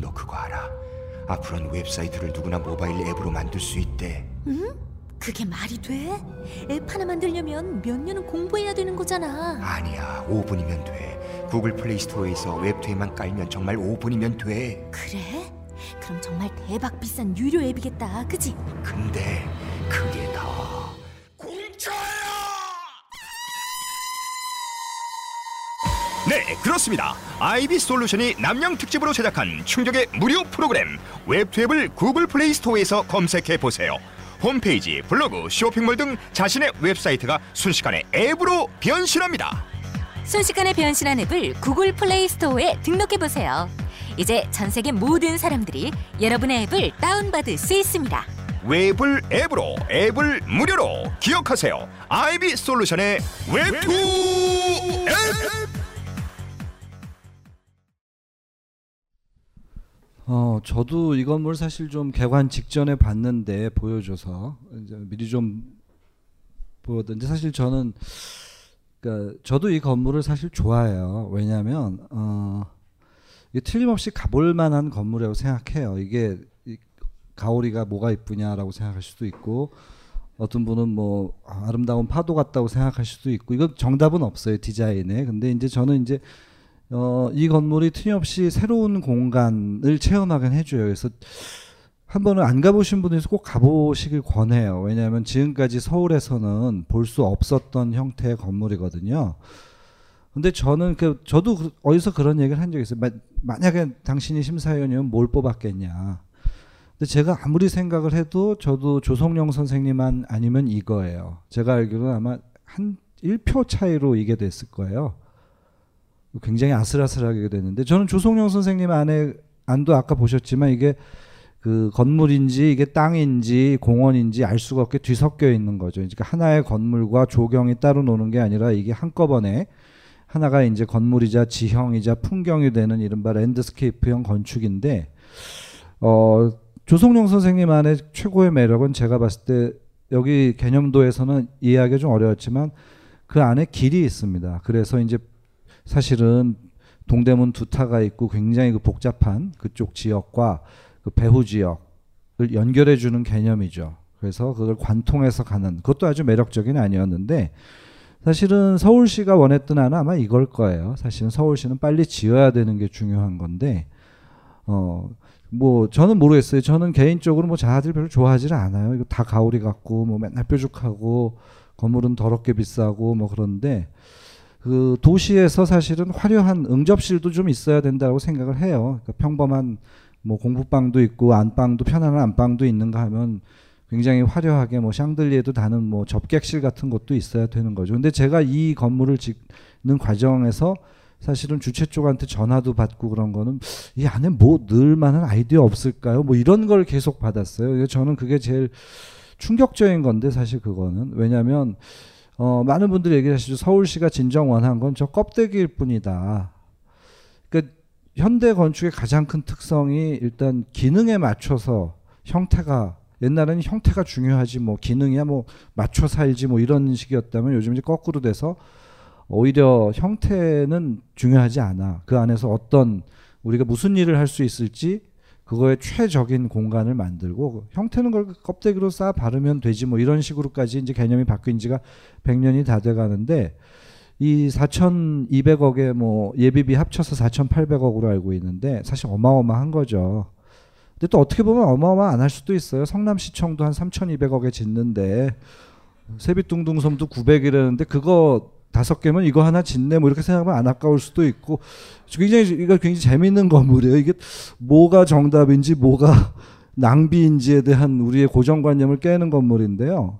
너 그거 알아? 앞으로는 웹사이트를 누구나 모바일 앱으로 만들 수 있대. 응? 그게 말이 돼? 앱 하나 만들려면 몇 년은 공부해야 되는 거잖아. 아니야, 5분이면 돼. 구글 플레이 스토어에서 웹투앱만 깔면 정말 5분이면 돼. 그래? 그럼 정말 대박 비싼 유료 앱이겠다. 그지? 근데 그게 다 공짜야! 네, 그렇습니다. 아이비 솔루션이 납량 특집으로 제작한 충격의 무료 프로그램 웹투앱을 구글 플레이 스토어에서 검색해 보세요. 홈페이지, 블로그, 쇼핑몰 등 자신의 웹사이트가 순식간에 앱으로 변신합니다. 순식간에 변신한 앱을 구글 플레이 스토어에 등록해 보세요. 이제 전 세계 모든 사람들이 여러분의 앱을 다운받을 수 있습니다. 웹을 앱으로, 앱을 무료로 기억하세요. 아이비 솔루션의 웹투앱. 어, 저도 이 건물 사실 좀 개관 직전에 봤는데 보여줘서 이제 미리 좀 보던데 사실 저는 그러니까 저도 이 건물을 사실 좋아해요. 왜냐하면 어, 이게 틀림없이 가볼 만한 건물이라고 생각해요. 이게 이 가오리가 뭐가 이쁘냐라고 생각할 수도 있고 어떤 분은 뭐 아름다운 파도 같다고 생각할 수도 있고 이건 정답은 없어요 디자인에. 근데 이제 저는 이제 어, 이 건물이 틀림없이 새로운 공간을 체험하게 해줘요. 그래서 한 번은 안 가보신 분들이 꼭 가보시길 권해요. 왜냐하면 지금까지 서울에서는 볼 수 없었던 형태의 건물이거든요. 근데 저는 그 저도 그 어디서 그런 얘기를 한 적이 있어요. 마, 만약에 당신이 심사위원이면 뭘 뽑았겠냐. 근데 제가 아무리 생각을 해도 저도 조성영 선생님만 아니면 이거예요. 제가 알기로는 아마 한 1표 차이로 이게 됐을 거예요. 굉장히 아슬아슬하게 됐는데 저는 조성영 선생님 안에 안도 아까 보셨지만 이게 그 건물인지 이게 땅인지 공원인지 알 수가 없게 뒤섞여 있는 거죠. 그러니까 하나의 건물과 조경이 따로 노는 게 아니라 이게 한꺼번에 하나가 이제 건물이자 지형이자 풍경이 되는 이른바 landscape형 건축인데 어 조성룡 선생님 안의 최고의 매력은 제가 봤을 때 여기 개념도에서는 이해하기 좀 어려웠지만 그 안에 길이 있습니다. 그래서 이제 사실은 동대문 두타가 있고 굉장히 그 복잡한 그쪽 지역과 그 배후 지역을 연결해 주는 개념이죠. 그래서 그걸 관통해서 가는 그것도 아주 매력적인 안이었는데 사실은 서울시가 원했던 안은 아마 이걸 거예요. 사실은 서울시는 빨리 지어야 되는 게 중요한 건데 어 뭐 저는 모르겠어요. 저는 개인적으로 뭐 자아들 별로 좋아하지는 않아요. 이거 다 가오리 같고 뭐 맨날 뾰족하고 건물은 더럽게 비싸고 뭐 그런데 그 도시에서 사실은 화려한 응접실도 좀 있어야 된다고 생각을 해요. 그러니까 평범한 뭐 공부방도 있고 안방도 편안한 안방도 있는가 하면 굉장히 화려하게 뭐 샹들리에도 다는 뭐 접객실 같은 것도 있어야 되는 거죠. 근데 제가 이 건물을 짓는 과정에서 사실은 주최 쪽한테 전화도 받고 그런 거는 이 안에 뭐 넣을 만한 아이디어 없을까요? 뭐 이런 걸 계속 받았어요. 저는 그게 제일 충격적인 건데 사실 그거는 왜냐하면 어 많은 분들이 얘기하시죠. 서울시가 진정 원한 건 저 껍데기일 뿐이다. 그러니까 현대 건축의 가장 큰 특성이 일단 기능에 맞춰서 형태가 옛날에는 형태가 중요하지 뭐 기능이야 뭐 맞춰 살지 뭐 이런 식이었다면 요즘 이제 거꾸로 돼서 오히려 형태는 중요하지 않아. 그 안에서 어떤 우리가 무슨 일을 할 수 있을지 그거에 최적인 공간을 만들고 형태는 걸 껍데기로 쌓아 바르면 되지 뭐 이런 식으로까지 이제 개념이 바뀐 지가 100년이 다 돼 가는데 이 4,200억에 뭐 예비비 합쳐서 4,800억으로 알고 있는데 사실 어마어마한 거죠. 근데 또 어떻게 보면 어마어마 안 할 수도 있어요. 성남시청도 한 3,200억에 짓는데 세빛둥둥섬도 900이라는데 그거 다섯 개면 이거 하나 짓네 뭐 이렇게 생각하면 안 아까울 수도 있고 굉장히 이거 굉장히 재밌는 건물이에요. 이게 뭐가 정답인지 뭐가 낭비인지에 대한 우리의 고정관념을 깨는 건물인데요.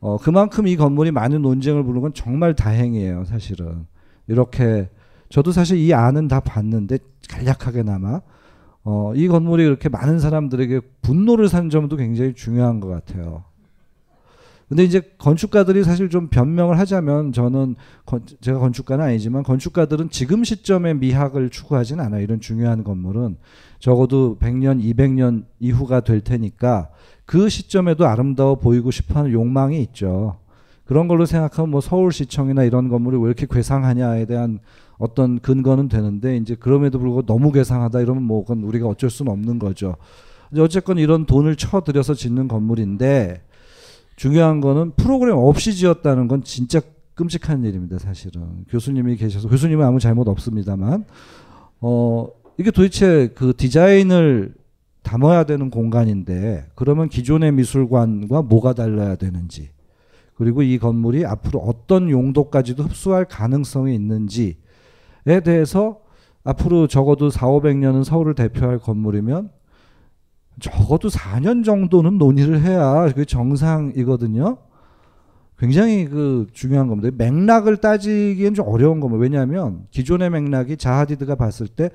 어, 그만큼 이 건물이 많은 논쟁을 부르는 건 정말 다행이에요, 사실은. 이렇게 저도 사실 이 안은 다 봤는데 간략하게나마 어, 이 건물이 이렇게 많은 사람들에게 분노를 산 점도 굉장히 중요한 것 같아요. 근데 이제 건축가들이 사실 좀 변명을 하자면 저는 건, 제가 건축가는 아니지만 건축가들은 지금 시점에 미학을 추구하진 않아요. 이런 중요한 건물은 적어도 100년, 200년 이후가 될 테니까 그 시점에도 아름다워 보이고 싶어 하는 욕망이 있죠. 그런 걸로 생각하면 뭐 서울시청이나 이런 건물이 왜 이렇게 괴상하냐에 대한 어떤 근거는 되는데 이제 그럼에도 불구하고 너무 괴상하다 이러면 뭐 그건 우리가 어쩔 수는 없는 거죠. 어쨌건 이런 돈을 쳐들여서 짓는 건물인데 중요한 거는 프로그램 없이 지었다는 건 진짜 끔찍한 일입니다, 사실은. 교수님이 계셔서 교수님은 아무 잘못 없습니다만 어 이게 도대체 그 디자인을 담아야 되는 공간인데 그러면 기존의 미술관과 뭐가 달라야 되는지 그리고 이 건물이 앞으로 어떤 용도까지도 흡수할 가능성이 있는지에 대해서 앞으로 적어도 4, 500년은 서울을 대표할 건물이면 적어도 4년 정도는 논의를 해야 그게 정상이거든요. 굉장히 그 중요한 겁니다. 맥락을 따지기엔 좀 어려운 겁니다. 왜냐하면 기존의 맥락이 자하디드가 봤을 때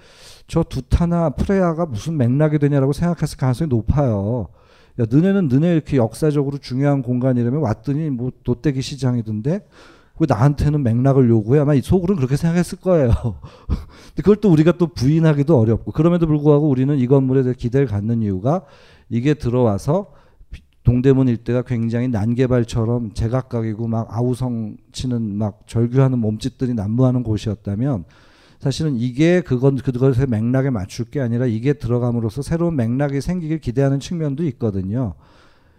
저 두타나 프레아가 무슨 맥락이 되냐라고 생각했을 가능성이 높아요. 야, 너네는 너네 이렇게 역사적으로 중요한 공간이라면 왔더니 뭐 도떼기 시장이던데 왜 나한테는 맥락을 요구해? 아마 이 속으로는 그렇게 생각했을 거예요. 근데 그걸 또 우리가 또 부인하기도 어렵고 그럼에도 불구하고 우리는 이 건물에 대해 기대를 갖는 이유가 이게 들어와서 동대문 일대가 굉장히 난개발처럼 제각각이고 막 아우성 치는 막 절규하는 몸짓들이 난무하는 곳이었다면 사실은 이게 그건 그것의 맥락에 맞출 게 아니라 이게 들어감으로써 새로운 맥락이 생기길 기대하는 측면도 있거든요.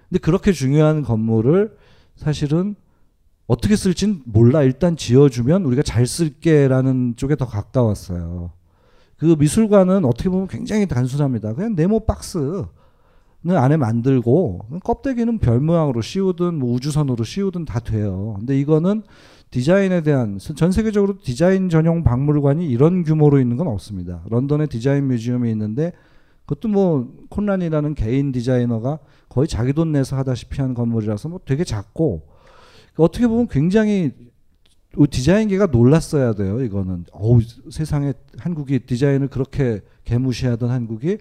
근데 그렇게 중요한 건물을 사실은 어떻게 쓸진 몰라. 일단 지어주면 우리가 잘 쓸게라는 쪽에 더 가까웠어요. 그 미술관은 어떻게 보면 굉장히 단순합니다. 그냥 네모 박스. 는 안에 만들고 껍데기는 별 모양으로 씌우든 뭐 우주선으로 씌우든 다 돼요. 근데 이거는 디자인에 대한 전 세계적으로 디자인 전용 박물관이 이런 규모로 있는 건 없습니다. 런던에 디자인 뮤지엄이 있는데 그것도 뭐 콘란이라는 개인 디자이너가 거의 자기 돈 내서 하다시피 한 건물이라서 뭐 되게 작고 어떻게 보면 굉장히 디자인계가 놀랐어야 돼요. 이거는 어우 세상에 한국이 디자인을 그렇게 개무시하던 한국이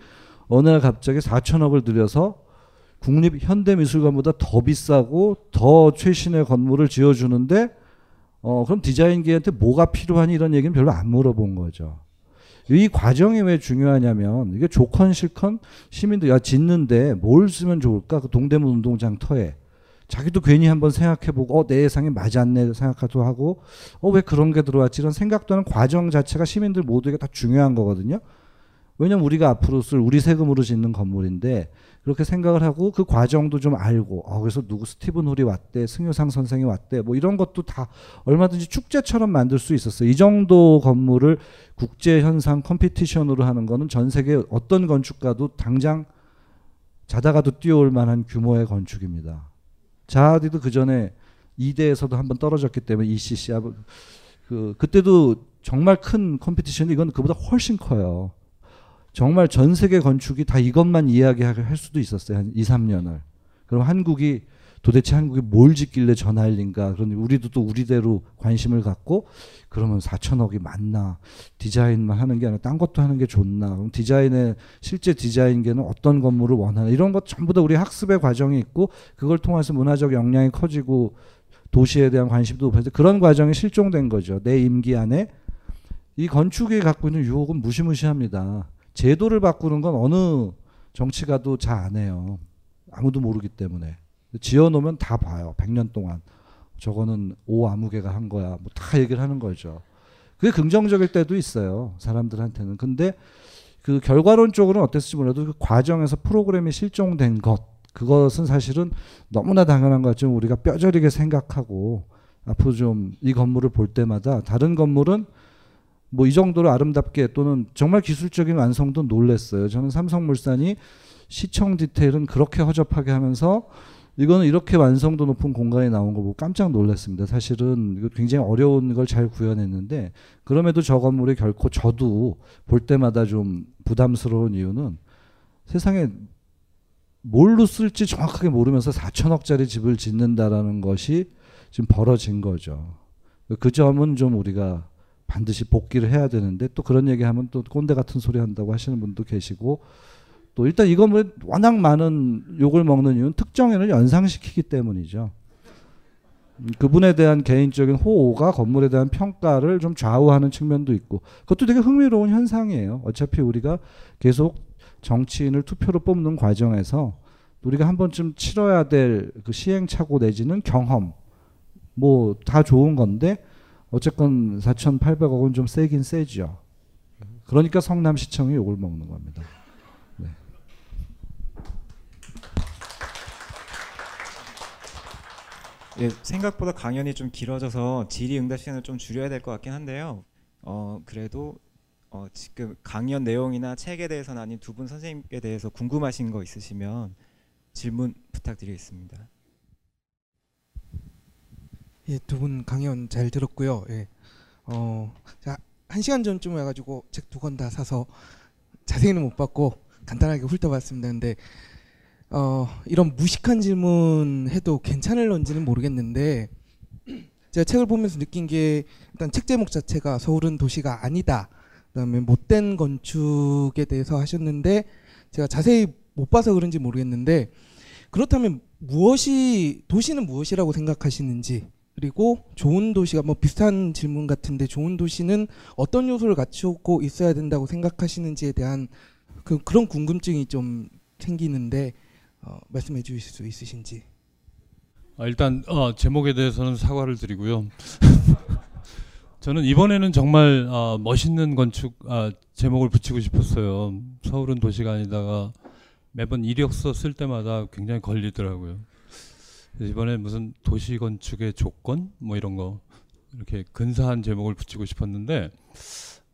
어느 날 갑자기 4천억을 들여서 국립 현대미술관보다 더 비싸고 더 최신의 건물을 지어주는데 어 그럼 디자인계한테 뭐가 필요하니 이런 얘기는 별로 안 물어본 거죠. 이 과정이 왜 중요하냐면 이게 좋건 싫건 시민들 야 짓는데 뭘 쓰면 좋을까 그 동대문 운동장 터에 자기도 괜히 한번 생각해보고 어, 내 예상이 맞았네 생각하도 하고 어, 왜 그런 게 들어왔지 이런 생각도 하는 과정 자체가 시민들 모두에게 다 중요한 거거든요. 왜냐면 우리가 앞으로 쓸 우리 세금으로 짓는 건물인데 그렇게 생각을 하고 그 과정도 좀 알고 어, 그래서 누구 스티븐 홀이 왔대 승효상 선생이 왔대 뭐 이런 것도 다 얼마든지 축제처럼 만들 수 있었어요. 이 정도 건물을 국제 현상 컴피티션으로 하는 거는 전 세계 어떤 건축가도 당장 자다가도 뛰어올 만한 규모의 건축입니다. 자하디도 그 전에 이대에서도 한번 떨어졌기 때문에 ECC 그 그때도 정말 큰 컴피티션이 이건 그보다 훨씬 커요. 정말 전 세계 건축이 다 이것만 이야기할 수도 있었어요. 한 2, 3년을. 그럼 한국이 도대체 한국이 뭘 짓길래 저 난리인가. 그런데 우리도 또 우리대로 관심을 갖고 그러면 4천억이 맞나. 디자인만 하는 게 아니라 딴 것도 하는 게 좋나. 그럼 디자인의 실제 디자인계는 어떤 건물을 원하나. 이런 것 전부 다 우리 학습의 과정이 있고 그걸 통해서 문화적 역량이 커지고 도시에 대한 관심도 높아져 그런 과정이 실종된 거죠. 내 임기 안에 이 건축이 갖고 있는 유혹은 무시무시합니다. 제도를 바꾸는 건 어느 정치가도 잘 안 해요. 아무도 모르기 때문에. 지어놓으면 다 봐요. 100년 동안. 저거는 오 아무개가 한 거야. 뭐 다 얘기를 하는 거죠. 그게 긍정적일 때도 있어요. 사람들한테는. 근데 그 결과론적으로는 어땠을지 몰라도 그 과정에서 프로그램이 실종된 것. 그것은 사실은 너무나 당연한 것좀 우리가 뼈저리게 생각하고 앞으로 좀 이 건물을 볼 때마다 다른 건물은 뭐 이 정도로 아름답게 또는 정말 기술적인 완성도 놀랬어요. 저는 삼성물산이 시청 디테일은 그렇게 허접하게 하면서 이거는 이렇게 완성도 높은 공간에 나온 거 보고 깜짝 놀랐습니다. 사실은 이거 굉장히 어려운 걸 잘 구현했는데 그럼에도 저 건물이 결코 저도 볼 때마다 좀 부담스러운 이유는 세상에 뭘로 쓸지 정확하게 모르면서 4천억짜리 집을 짓는다라는 것이 지금 벌어진 거죠. 그 점은 좀 우리가 반드시 복귀를 해야 되는데 또 그런 얘기하면 또 꼰대 같은 소리 한다고 하시는 분도 계시고 또 일단 이거 뭐 워낙 많은 욕을 먹는 이유는 특정인을 연상시키기 때문이죠. 음, 그분에 대한 개인적인 호호가 건물에 대한 평가를 좀 좌우하는 측면도 있고 그것도 되게 흥미로운 현상이에요. 어차피 우리가 계속 정치인을 투표로 뽑는 과정에서 우리가 한 번쯤 치러야 될 그 시행착오 내지는 경험 뭐 다 좋은 건데 어쨌건 4,800억은 좀 세긴 세죠. 그러니까 성남시청이 욕을 먹는 겁니다. 예, 생각보다 강연이 좀 길어져서 질의응답 시간을 좀 줄여야 될 것 같긴 한데요. 어, 그래도 어, 지금 강연 내용이나 책에 대해서는 아닌 두 분 선생님에 대해서 궁금하신 거 있으시면 질문 부탁드리겠습니다. 예, 두 분 강연 잘 들었고요. 예. 어, 자, 한 시간 전쯤 해가지고 책 두 권 다 사서 자세히는 못 봤고 간단하게 훑어봤습니다. 근데 어, 이런 무식한 질문 해도 괜찮을런지는 모르겠는데 제가 책을 보면서 느낀 게 일단 책 제목 자체가 서울은 도시가 아니다. 그다음에 못된 건축에 대해서 하셨는데 제가 자세히 못 봐서 그런지 모르겠는데 그렇다면 무엇이 도시는 무엇이라고 생각하시는지 그리고 좋은 도시가 뭐 비슷한 질문 같은데 좋은 도시는 어떤 요소를 갖추고 있어야 된다고 생각하시는지에 대한 그, 그런 궁금증이 좀 생기는데 어, 말씀해 주실 수 있으신지. 아, 일단 어, 제목에 대해서는 사과를 드리고요. 저는 이번에는 정말 어, 멋있는 건축 아, 제목을 붙이고 싶었어요. 서울은 도시가 아니다가 매번 이력서 쓸 때마다 굉장히 걸리더라고요. 이번에 무슨 도시 건축의 조건 뭐 이런 거 이렇게 근사한 제목을 붙이고 싶었는데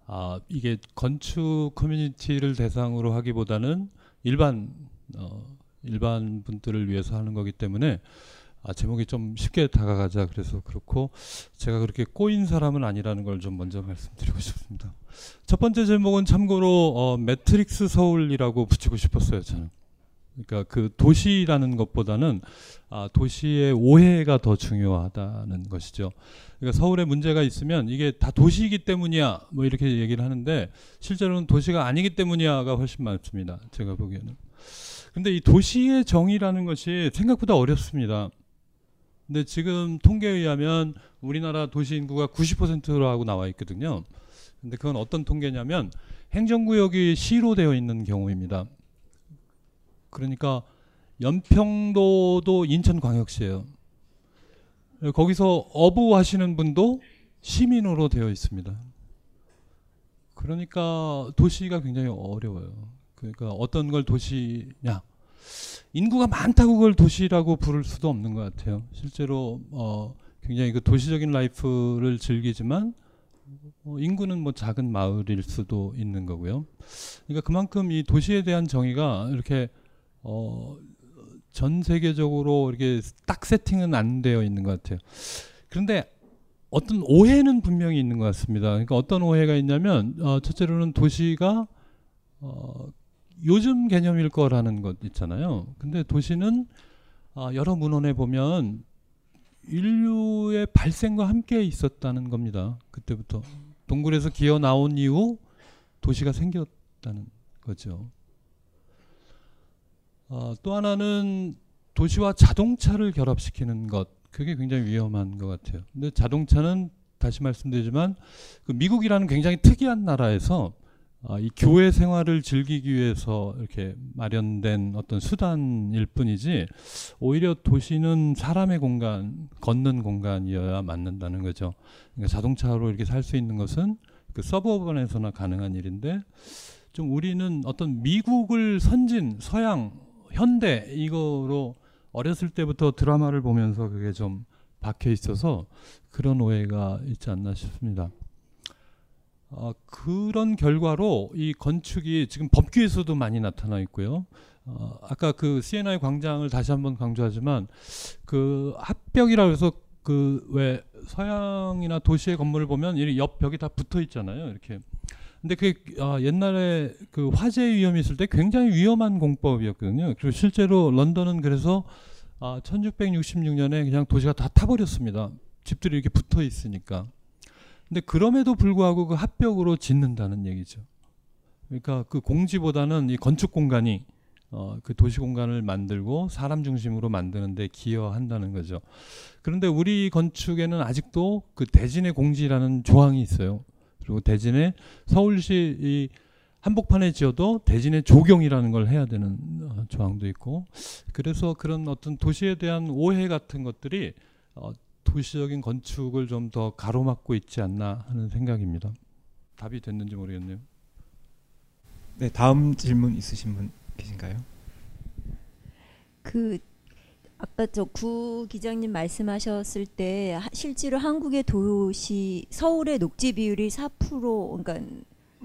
아 이게 건축 커뮤니티를 대상으로 하기보다는 일반 어, 일반 분들을 위해서 하는 거기 때문에 아, 제목이 좀 쉽게 다가가자 그래서 그렇고 제가 그렇게 꼬인 사람은 아니라는 걸 좀 먼저 말씀드리고 싶습니다. 첫 번째 제목은 참고로 어, 매트릭스 서울이라고 붙이고 싶었어요 저는. 그러니까 그 도시라는 것보다는 아, 도시의 오해가 더 중요하다는 것이죠. 그러니까 서울에 문제가 있으면 이게 다 도시이기 때문이야 뭐 이렇게 얘기를 하는데 실제로는 도시가 아니기 때문이야가 훨씬 많습니다. 제가 보기에는. 근데 이 도시의 정의라는 것이 생각보다 어렵습니다. 근데 지금 통계에 의하면 우리나라 도시 인구가 90%라고 나와 있거든요. 근데 그건 어떤 통계냐면 행정구역이 시로 되어 있는 경우입니다. 그러니까 연평도도 인천광역시예요. 거기서 어부 하시는 분도 시민으로 되어 있습니다. 그러니까 도시가 굉장히 어려워요. 그러니까 어떤 걸 도시냐? 인구가 많다고 그걸 도시라고 부를 수도 없는 것 같아요. 실제로 어 굉장히 그 도시적인 라이프를 즐기지만 어 인구는 뭐 작은 마을일 수도 있는 거고요. 그러니까 그만큼 이 도시에 대한 정의가 이렇게 어 전 세계적으로 이렇게 딱 세팅은 안 되어 있는 것 같아요. 그런데 어떤 오해는 분명히 있는 것 같습니다. 그러니까 어떤 오해가 있냐면 어 첫째로는 도시가 어 요즘 개념일 거라는 것 있잖아요. 근데 도시는 아, 여러 문헌에 보면 인류의 발생과 함께 있었다는 겁니다. 그때부터 동굴에서 기어 나온 이후 도시가 생겼다는 거죠. 아, 또 하나는 도시와 자동차를 결합시키는 것 그게 굉장히 위험한 것 같아요. 근데 자동차는 다시 말씀드리지만 그 미국이라는 굉장히 특이한 나라에서 아, 이 교회 생활을 즐기기 위해서 이렇게 마련된 어떤 수단일 뿐이지 오히려 도시는 사람의 공간, 걷는 공간이어야 맞는다는 거죠. 그러니까 자동차로 이렇게 살 수 있는 것은 그 서버번에서나 가능한 일인데 좀 우리는 어떤 미국을 선진, 서양, 현대 이거로 어렸을 때부터 드라마를 보면서 그게 좀 박혀 있어서 그런 오해가 있지 않나 싶습니다. 어, 그런 결과로 이 건축이 지금 법규에서도 많이 나타나 있고요. 어, 아까 그 CNI 광장을 다시 한번 강조하지만 그 합벽이라고 해서 그 왜 서양이나 도시의 건물을 보면 이옆 벽이 다 붙어 있잖아요. 이렇게. 근데 그 어, 옛날에 그 화재 위험이 있을 때 굉장히 위험한 공법이었거든요. 그리고 실제로 런던은 그래서 아, 1666년에 그냥 도시가 다 타버렸습니다. 집들이 이렇게 붙어 있으니까. 근데 그럼에도 불구하고 그 합벽으로 짓는다는 얘기죠. 그러니까 그 공지보다는 이 건축 공간이 어, 그 도시 공간을 만들고 사람 중심으로 만드는데 기여한다는 거죠. 그런데 우리 건축에는 아직도 그 대진의 공지라는 조항이 있어요. 그리고 대진에 서울시 이 한복판에 지어도 대진의 조경이라는 걸 해야 되는 어, 조항도 있고 그래서 그런 어떤 도시에 대한 오해 같은 것들이 어, 도시적인 건축을 좀 더 가로막고 있지 않나 하는 생각입니다. 답이 됐는지 모르겠네요. 네, 다음 질문 있으신 분 계신가요? 그 아까 저 구 기장님 말씀하셨을 때 하- 실제로 한국의 도시 서울의 녹지 비율이 4% 그러니까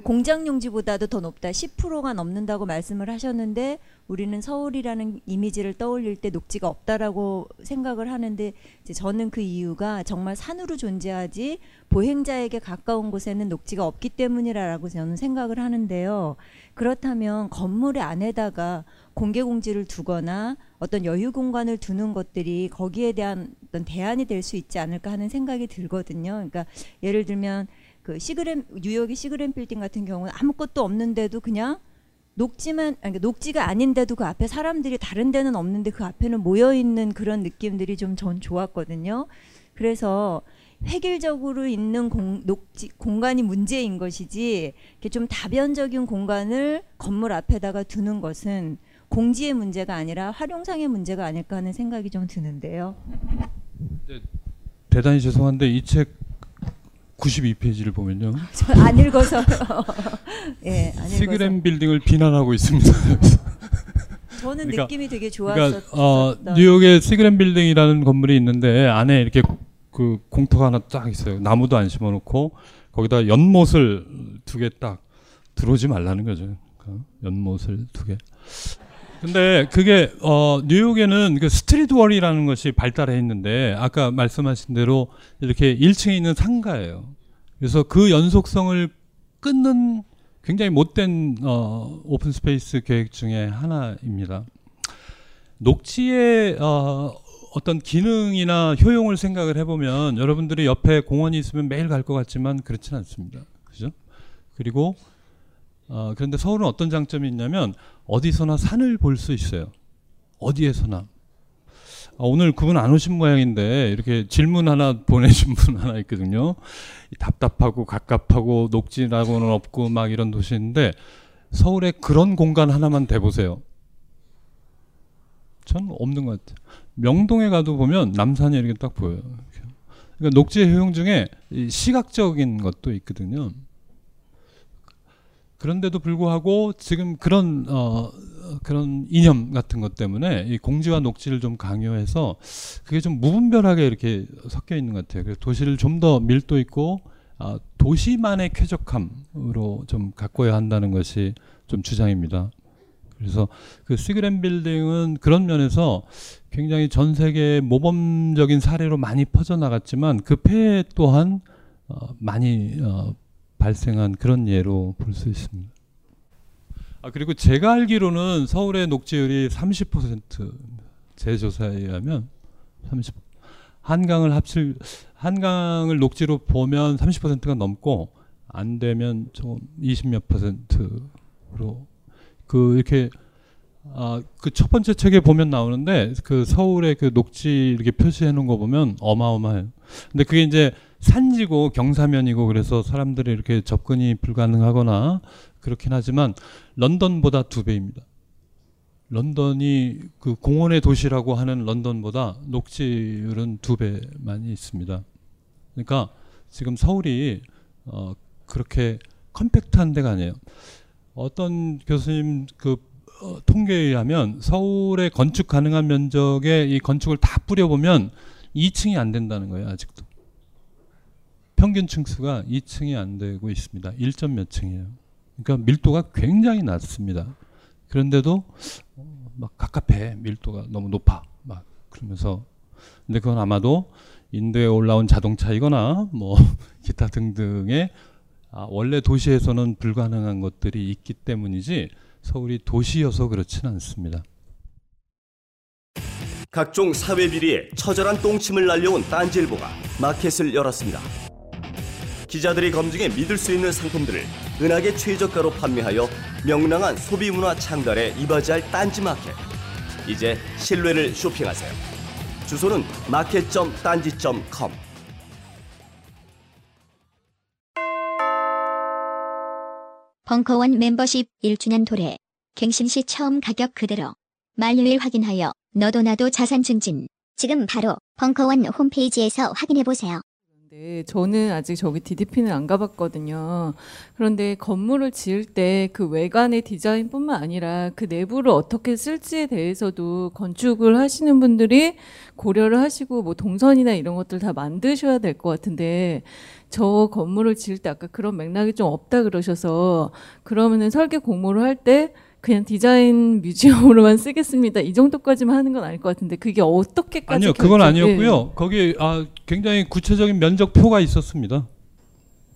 공장 용지보다도 더 높다. 10%가 넘는다고 말씀을 하셨는데 우리는 서울이라는 이미지를 떠올릴 때 녹지가 없다라고 생각을 하는데 저는 그 이유가 정말 산으로 존재하지 보행자에게 가까운 곳에는 녹지가 없기 때문이라고 저는 생각을 하는데요. 그렇다면 건물의 안에다가 공개 공지를 두거나 어떤 여유 공간을 두는 것들이 거기에 대한 어떤 대안이 될 수 있지 않을까 하는 생각이 들거든요. 그러니까 예를 들면 그 시그램 뉴욕의 시그램 빌딩 같은 경우는 아무것도 없는데도 그냥 녹지만 아니, 그러니까 녹지가 아닌데도 그 앞에 사람들이 다른 데는 없는데 그 앞에는 모여 있는 그런 느낌들이 좀 전 좋았거든요. 그래서 획일적으로 있는 공, 녹지, 공간이 문제인 것이지 이렇게 좀 다변적인 공간을 건물 앞에다가 두는 것은 공지의 문제가 아니라 활용상의 문제가 아닐까 하는 생각이 좀 드는데요. 대단히 죄송한데 이 책 92페이지를 보면요. 저안 읽어서요. 예, 안 읽어서. 시그램 빌딩을 비난하고 있습니다. 저는 그러니까- 느낌이 되게 그러니까 좋았었던. 어, 뉴욕에 시그램 빌딩이라는 건물이 있는데 안에 이렇게 그 공터가 하나 딱 있어요. 나무도 안 심어놓고 거기다 연못을 두 개 딱 들어오지 말라는 거죠. 그러니까 연못을 두 개. 근데 그게 어 뉴욕에는 그 street wall이라는 것이 발달해 있는데 아까 말씀하신 대로 이렇게 1층에 있는 상가예요. 그래서 그 연속성을 끊는 굉장히 못된 어 open space 계획 중에 하나입니다. 녹지의 어, 어떤 기능이나 효용을 생각을 해보면 여러분들이 옆에 공원이 있으면 매일 갈 것 같지만 그렇지는 않습니다. 그죠? 그리고 어, 그런데 서울은 어떤 장점이 있냐면 어디서나 산을 볼 수 있어요. 어디에서나. 아, 오늘 그분 안 오신 모양인데 이렇게 질문 하나 보내신 분 하나 있거든요. 답답하고 갑갑하고 녹지라고는 없고 막 이런 도시인데 서울에 그런 공간 하나만 대보세요. 전 없는 것 같아요. 명동에 가도 보면 남산이 이렇게 딱 보여요. 그러니까 녹지의 효용 중에 이 시각적인 것도 있거든요. 그런데도 불구하고 지금 그런 어 그런 이념 같은 것 때문에 이 공지와 녹지를 좀 강요해서 그게 좀 무분별하게 이렇게 섞여 있는 것 같아요. 그래서 도시를 좀 더 밀도 있고 아, 도시만의 쾌적함으로 좀 가꿔야 한다는 것이 좀 주장입니다. 그래서 그 시그램 빌딩은 그런 면에서 굉장히 전 세계 모범적인 사례로 많이 퍼져나갔지만 그 폐해 또한 어, 많이 어, 발생한 그런 예로 볼 수 있습니다. 아 그리고 제가 알기로는 서울의 녹지율이 30%제 조사에 의하면 30 한강을 합칠 한강을 녹지로 보면 30%가 넘고 안 되면 좀 20몇 퍼센트로 그 이렇게 아 그 첫 번째 책에 보면 나오는데 그 서울의 그 녹지 이렇게 표시해 놓은 거 보면 어마어마해요. 근데 그게 이제 산지고 경사면이고 그래서 사람들이 이렇게 접근이 불가능하거나 그렇긴 하지만 런던보다 두 배입니다. 런던이 그 공원의 도시라고 하는 런던보다 녹지율은 두 배 많이 있습니다. 그러니까 지금 서울이 어 그렇게 컴팩트한 데가 아니에요. 어떤 교수님 그 어, 통계에 의하면 서울의 건축 가능한 면적에 이 건축을 다 뿌려보면 2층이 안 된다는 거예요 아직도. 평균 층수가 2층이 안 되고 있습니다. 1점 몇 층이에요. 그러니까 밀도가 굉장히 낮습니다. 그런데도 어, 막 갑갑해 밀도가 너무 높아 막 그러면서 근데 그건 아마도 인도에 올라온 자동차이거나 뭐 기타 등등의 아, 원래 도시에서는 불가능한 것들이 있기 때문이지 서울이 도시여서 그렇지는 않습니다. 각종 사회 비리에 처절한 똥침을 날려온 딴지일보가 마켓을 열었습니다. 기자들이 검증해 믿을 수 있는 상품들을 은하계 최저가로 판매하여 명랑한 소비 문화 창달에 이바지할 딴지 마켓. 이제 신뢰를 쇼핑하세요. 주소는 마켓.딴지.com. 벙커원 멤버십 1주년 도래. 갱신 시 처음 가격 그대로. 만료일 확인하여 너도 나도 자산 증진. 지금 바로 벙커원 홈페이지에서 확인해 보세요. 네, 저는 아직 저기 DDP는 안 가봤거든요. 그런데 건물을 지을 때 그 외관의 디자인뿐만 아니라 그 내부를 어떻게 쓸지에 대해서도 건축을 하시는 분들이 고려를 하시고 뭐 동선이나 이런 것들 다 만드셔야 될 것 같은데 저 건물을 지을 때 아까 그런 맥락이 좀 없다 그러셔서 그러면은 설계 공모를 할때 그냥 디자인 museum으로만 쓰겠습니다. 이 정도까지만 하는 건 아닐 것 같은데 그게 어떻게까지 아니요, 그건 결정- 아니었고요. 예. 거기 아, 굉장히 구체적인 면적표가 있었습니다.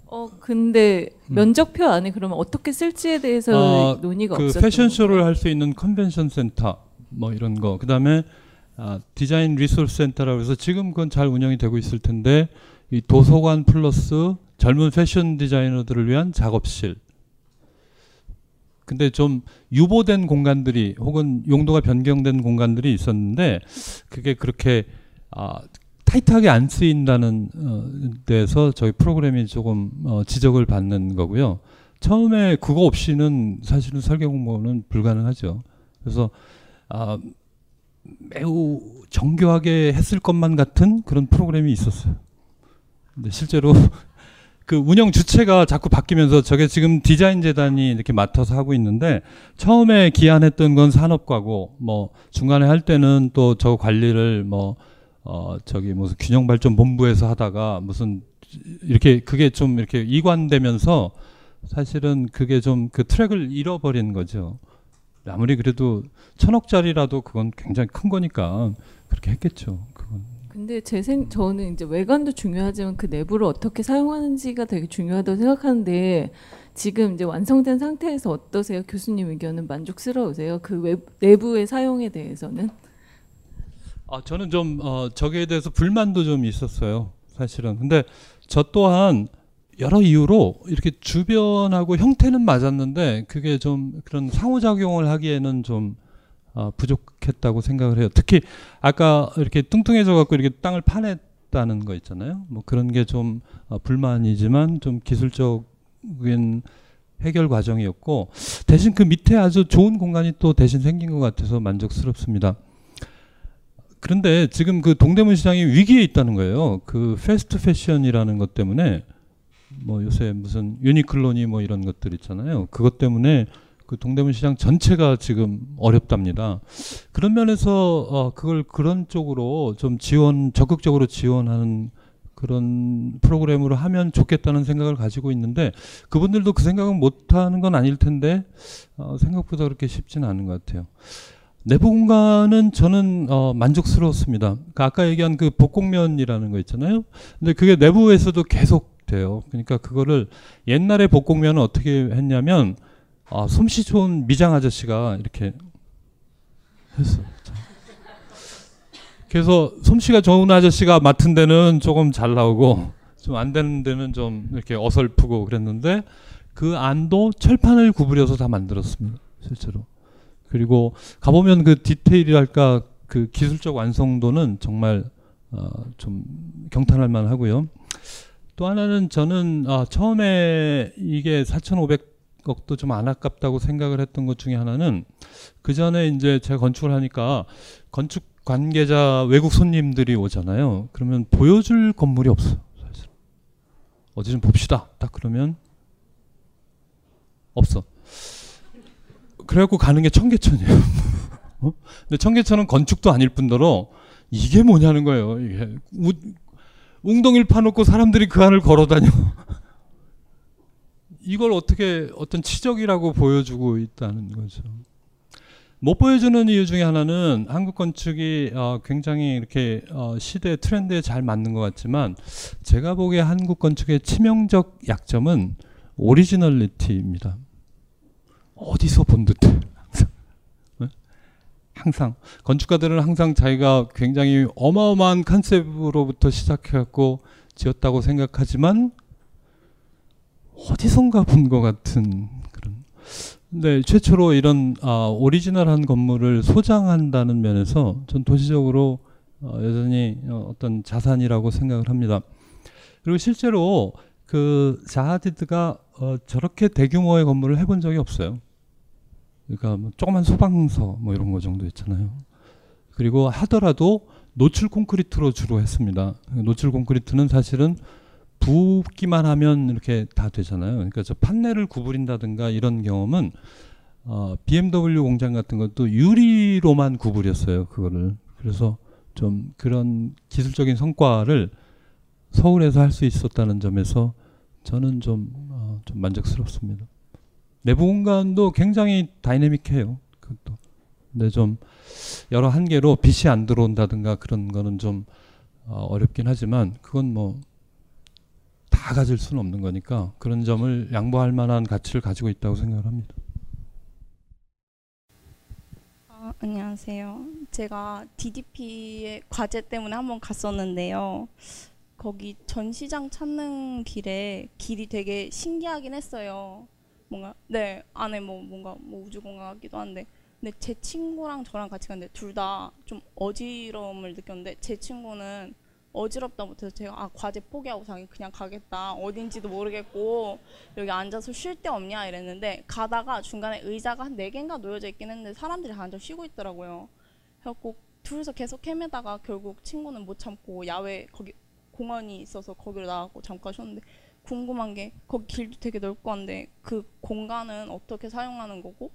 어 근데 면적표 안에 그러면 어떻게 쓸지에 대해서 아, 논의가 그 없었던 패션쇼를 할 수 있는 컨벤션 센터 뭐 이런 거. 그다음에 아, 디자인 resource 센터라고 해서 지금 그건 잘 운영이 되고 있을 텐데 이 도서관 플러스 젊은 패션 디자이너들을 위한 작업실. 근데 좀 유보된 공간들이 혹은 용도가 변경된 공간들이 있었는데 그게 그렇게 아, 타이트하게 안 쓰인다는 어, 데서 저희 프로그램이 조금 어, 지적을 받는 거고요. 처음에 그거 없이는 사실은 설계 공모는 불가능하죠. 그래서 아, 매우 정교하게 했을 것만 같은 그런 프로그램이 있었어요. 근데 실제로 그 운영 주체가 자꾸 바뀌면서 저게 지금 디자인 재단이 이렇게 맡아서 하고 있는데 처음에 기한했던 건 산업과고 뭐 중간에 할 때는 또 저 관리를 뭐 어 저기 무슨 균형 발전 본부에서 하다가 무슨 이렇게 그게 좀 이렇게 이관되면서 사실은 그게 좀 그 트랙을 잃어버린 거죠. 아무리 그래도 천억짜리라도 그건 굉장히 큰 거니까 그렇게 했겠죠. 근데 제 생 저는 이제 외관도 중요하지만 그 내부를 어떻게 사용하는지가 되게 중요하다고 생각하는데 지금 이제 완성된 상태에서 어떠세요? 교수님 의견은 만족스러우세요? 그 외, 내부의 사용에 대해서는? 아 저는 좀 어, 저기에 대해서 불만도 좀 있었어요. 사실은. 근데 저 또한 여러 이유로 이렇게 주변하고 형태는 맞았는데 그게 좀 그런 상호작용을 하기에는 좀 어, 부족했다고 생각을 해요. 특히 아까 이렇게 뚱뚱해져 갖고 이렇게 땅을 파냈다는 거 있잖아요. 뭐 그런 게좀 어, 불만이지만 좀 기술적인 해결 과정이었고 대신 그 밑에 아주 좋은 공간이 또 대신 생긴 것 같아서 만족스럽습니다. 그런데 지금 그 동대문 시장이 위기에 있다는 거예요. 그 패스트 패션이라는 것 때문에 뭐 요새 무슨 유니클로니 뭐 이런 것들 있잖아요. 그것 때문에 그 동대문 시장 전체가 지금 어렵답니다. 그런 면에서 어 그걸 그런 쪽으로 좀 지원 적극적으로 지원하는 그런 프로그램으로 하면 좋겠다는 생각을 가지고 있는데 그분들도 그 생각은 못 하는 건 아닐 텐데 어 생각보다 그렇게 쉽지는 않은 것 같아요. 내부 공간은 저는 어, 만족스러웠습니다. 그 아까 얘기한 그 복곡면이라는 거 있잖아요. 근데 그게 내부에서도 계속 돼요. 그러니까 그거를 옛날에 복곡면은 어떻게 했냐면 아, 솜씨 좋은 미장 아저씨가 이렇게 했어. 그래서 솜씨가 좋은 아저씨가 맡은 데는 조금 잘 나오고 좀 안 되는 데는 좀 이렇게 어설프고 그랬는데 그 안도 철판을 구부려서 다 만들었습니다. 실제로. 그리고 가보면 그 디테일이랄까 그 기술적 완성도는 정말 어, 좀 경탄할 만하고요. 또 하나는 저는 아, 처음에 이게 4,500 억도 좀 안 아깝다고 생각을 했던 것 중에 하나는 그 전에 이제 제가 건축을 하니까 건축 관계자 외국 손님들이 오잖아요. 그러면 보여줄 건물이 없어요. 사실. 어디 좀 봅시다. 딱 그러면 없어. 그래갖고 가는 게 청계천이에요. 어? 근데 청계천은 건축도 아닐 뿐더러 이게 뭐냐는 거예요. 이게 우, 웅덩이를 파놓고 사람들이 그 안을 걸어다녀. 이걸 어떻게 어떤 치적이라고 보여주고 있다는 거죠. 못 보여주는 이유 중에 하나는 한국 건축이 어, 굉장히 이렇게 어, 시대 트렌드에 잘 맞는 것 같지만 제가 보기에 한국 건축의 치명적 약점은 오리지널리티입니다. 어디서 본 듯해. 네? 항상 건축가들은 항상 자기가 굉장히 어마어마한 컨셉으로부터 시작해갖고 지었다고 생각하지만 어디선가 본 것 같은 그런. 근데 최초로 이런 아, 오리지널한 건물을 소장한다는 면에서 전 도시적으로 어, 여전히 어, 어떤 자산이라고 생각을 합니다. 그리고 실제로 그 자하디드가 어, 저렇게 대규모의 건물을 해본 적이 없어요. 그러니까 뭐 조그만 소방서 뭐 이런 거 정도 있잖아요. 그리고 하더라도 노출 콘크리트로 주로 했습니다. 노출 콘크리트는 사실은 붓기만 하면 이렇게 다 되잖아요. 그러니까 저 판넬을 구부린다든가 이런 경험은 어, BMW 공장 같은 것도 유리로만 구부렸어요. 그거를. 그래서 좀 그런 기술적인 성과를 서울에서 할 수 있었다는 점에서 저는 좀, 어, 좀 만족스럽습니다. 내부 공간도 굉장히 다이내믹해요. 그것도. 근데 좀 여러 한계로 빛이 안 들어온다든가 그런 거는 좀 어, 어렵긴 하지만 그건 뭐 다 가질 수는 없는 거니까 그런 점을 양보할 만한 가치를 가지고 있다고 생각을 합니다. 아, 안녕하세요. 제가 DDP의 과제 때문에 한번 갔었는데요. 거기 전시장 찾는 길에 길이 되게 신기하긴 했어요. 뭔가 네 안에 뭐 뭔가 뭐 우주공간 같기도 한데 근데 제 친구랑 저랑 같이 갔는데 둘 다 좀 어지러움을 느꼈는데 제 친구는 어지럽다 못해서 제가 아 과제 포기하고 자기 그냥 가겠다. 어딘지도 모르겠고 여기 앉아서 쉴 데 없냐? 이랬는데 가다가 중간에 의자가 한 네 개인가 놓여져 있긴 했는데 사람들이 다 앉아 쉬고 있더라고요. 그래갖고 둘이서 계속 헤매다가 결국 친구는 못 참고 야외 거기 공원이 있어서 거기로 나가고 잠깐 쉬었는데 궁금한 게 거기 길도 되게 넓고 한데 그 공간은 어떻게 사용하는 거고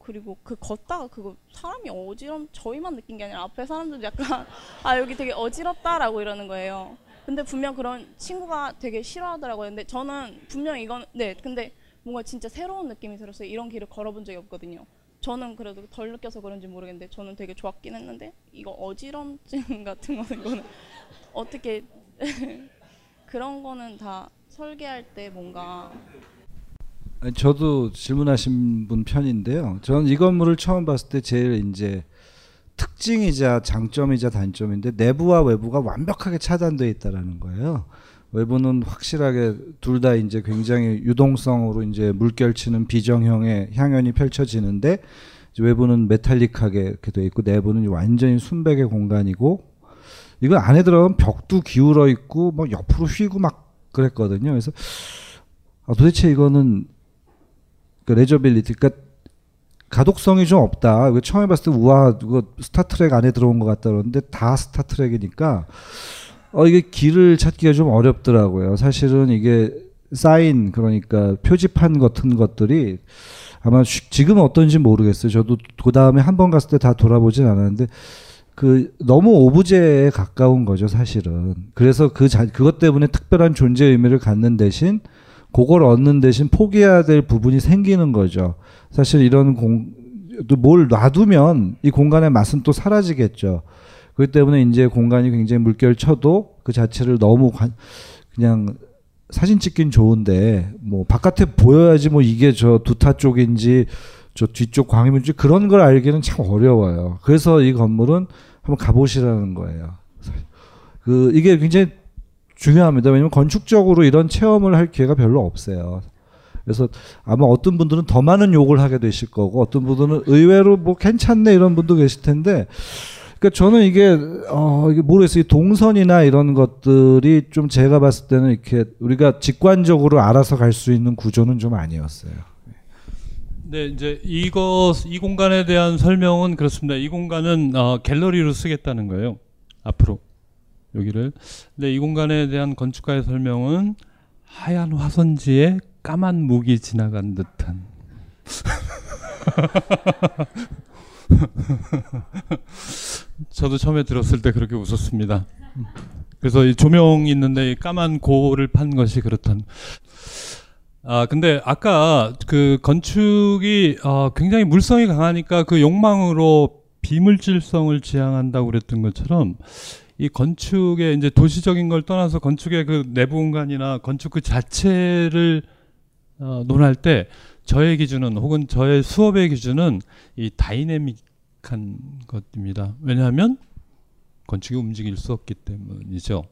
그리고 그 걷다가 그거 사람이 어지럼 저희만 느낀 게 아니라 앞에 사람들도 약간 아 여기 되게 어지럽다라고 이러는 거예요. 근데 분명 그런 친구가 되게 싫어하더라고요. 근데 저는 분명 이건 네 근데 뭔가 진짜 새로운 느낌이 들었어요. 이런 길을 걸어본 적이 없거든요. 저는 그래도 덜 느껴서 그런지 모르겠는데 저는 되게 좋았긴 했는데 이거 어지럼증 같은 거는 이거는 어떻게 그런 거는 다 설계할 때 뭔가 저도 질문하신 분 편인데요. 저는 이 건물을 처음 봤을 때 제일 이제 특징이자 장점이자 단점인데 내부와 외부가 완벽하게 차단되어 있다라는 거예요. 외부는 확실하게 둘 다 이제 굉장히 유동성으로 이제 물결치는 비정형의 향연이 펼쳐지는데 외부는 metallic하게 이렇게 돼 있고 내부는 완전히 순백의 공간이고 이거 안에 들어가면 벽도 기울어 있고 뭐 옆으로 휘고 막 그랬거든요. 그래서 아, 도대체 이거는 그 legibility 그러니까 가독성이 좀 없다. 이거 처음에 봤을 때 우와 이거 스타트렉 안에 들어온 것 같다 그러는데 다 스타트렉이니까 어 이게 길을 찾기가 좀 어렵더라고요. 사실은 이게 사인 그러니까 표지판 같은 것들이 아마 지금 어떤지 모르겠어요. 저도 그 다음에 한 번 갔을 때 다 돌아보진 않았는데 그 너무 오브제에 가까운 거죠, 사실은. 그래서 그 자, 그것 때문에 특별한 존재 의미를 갖는 대신 그걸 얻는 대신 포기해야 될 부분이 생기는 거죠. 사실 이런 공, 뭘 놔두면 이 공간의 맛은 또 사라지겠죠. 그렇기 때문에 이제 공간이 굉장히 물결 쳐도 그 자체를 너무 관, 그냥 사진 찍긴 좋은데 뭐 바깥에 보여야지 뭐 이게 저 두타 쪽인지 저 뒤쪽 광해문지 그런 걸 알기는 참 어려워요. 그래서 이 건물은 한번 가보시라는 거예요. 그 이게 굉장히 중요합니다. 왜냐면 건축적으로 이런 체험을 할 기회가 별로 없어요. 그래서 아마 어떤 분들은 더 많은 욕을 하게 되실 거고 어떤 분들은 의외로 뭐 괜찮네 이런 분도 계실 텐데 그러니까 저는 이게 어 이게 모르겠어요. 동선이나 이런 것들이 좀 제가 봤을 때는 이렇게 우리가 직관적으로 알아서 갈 수 있는 구조는 좀 아니었어요. 네, 이제 이거 이 공간에 대한 설명은 그렇습니다. 이 공간은 어, 갤러리로 쓰겠다는 거예요. 앞으로 여기를. 근데 이 공간에 대한 건축가의 설명은 하얀 화선지에 까만 무기 지나간 듯한. 저도 처음에 들었을 때 그렇게 웃었습니다. 그래서 이 조명이 있는데 이 까만 고를 판 것이 그렇단. 아 근데 아까 그 건축이 어, 굉장히 물성이 강하니까 그 욕망으로 비물질성을 지향한다고 그랬던 것처럼 이 건축의 이제 도시적인 걸 떠나서 건축의 그 내부 공간이나 건축 그 자체를 어, 논할 때 저의 기준은 혹은 저의 수업의 기준은 이 다이내믹한 것입니다. 왜냐하면 건축이 움직일 수 없기 때문이죠.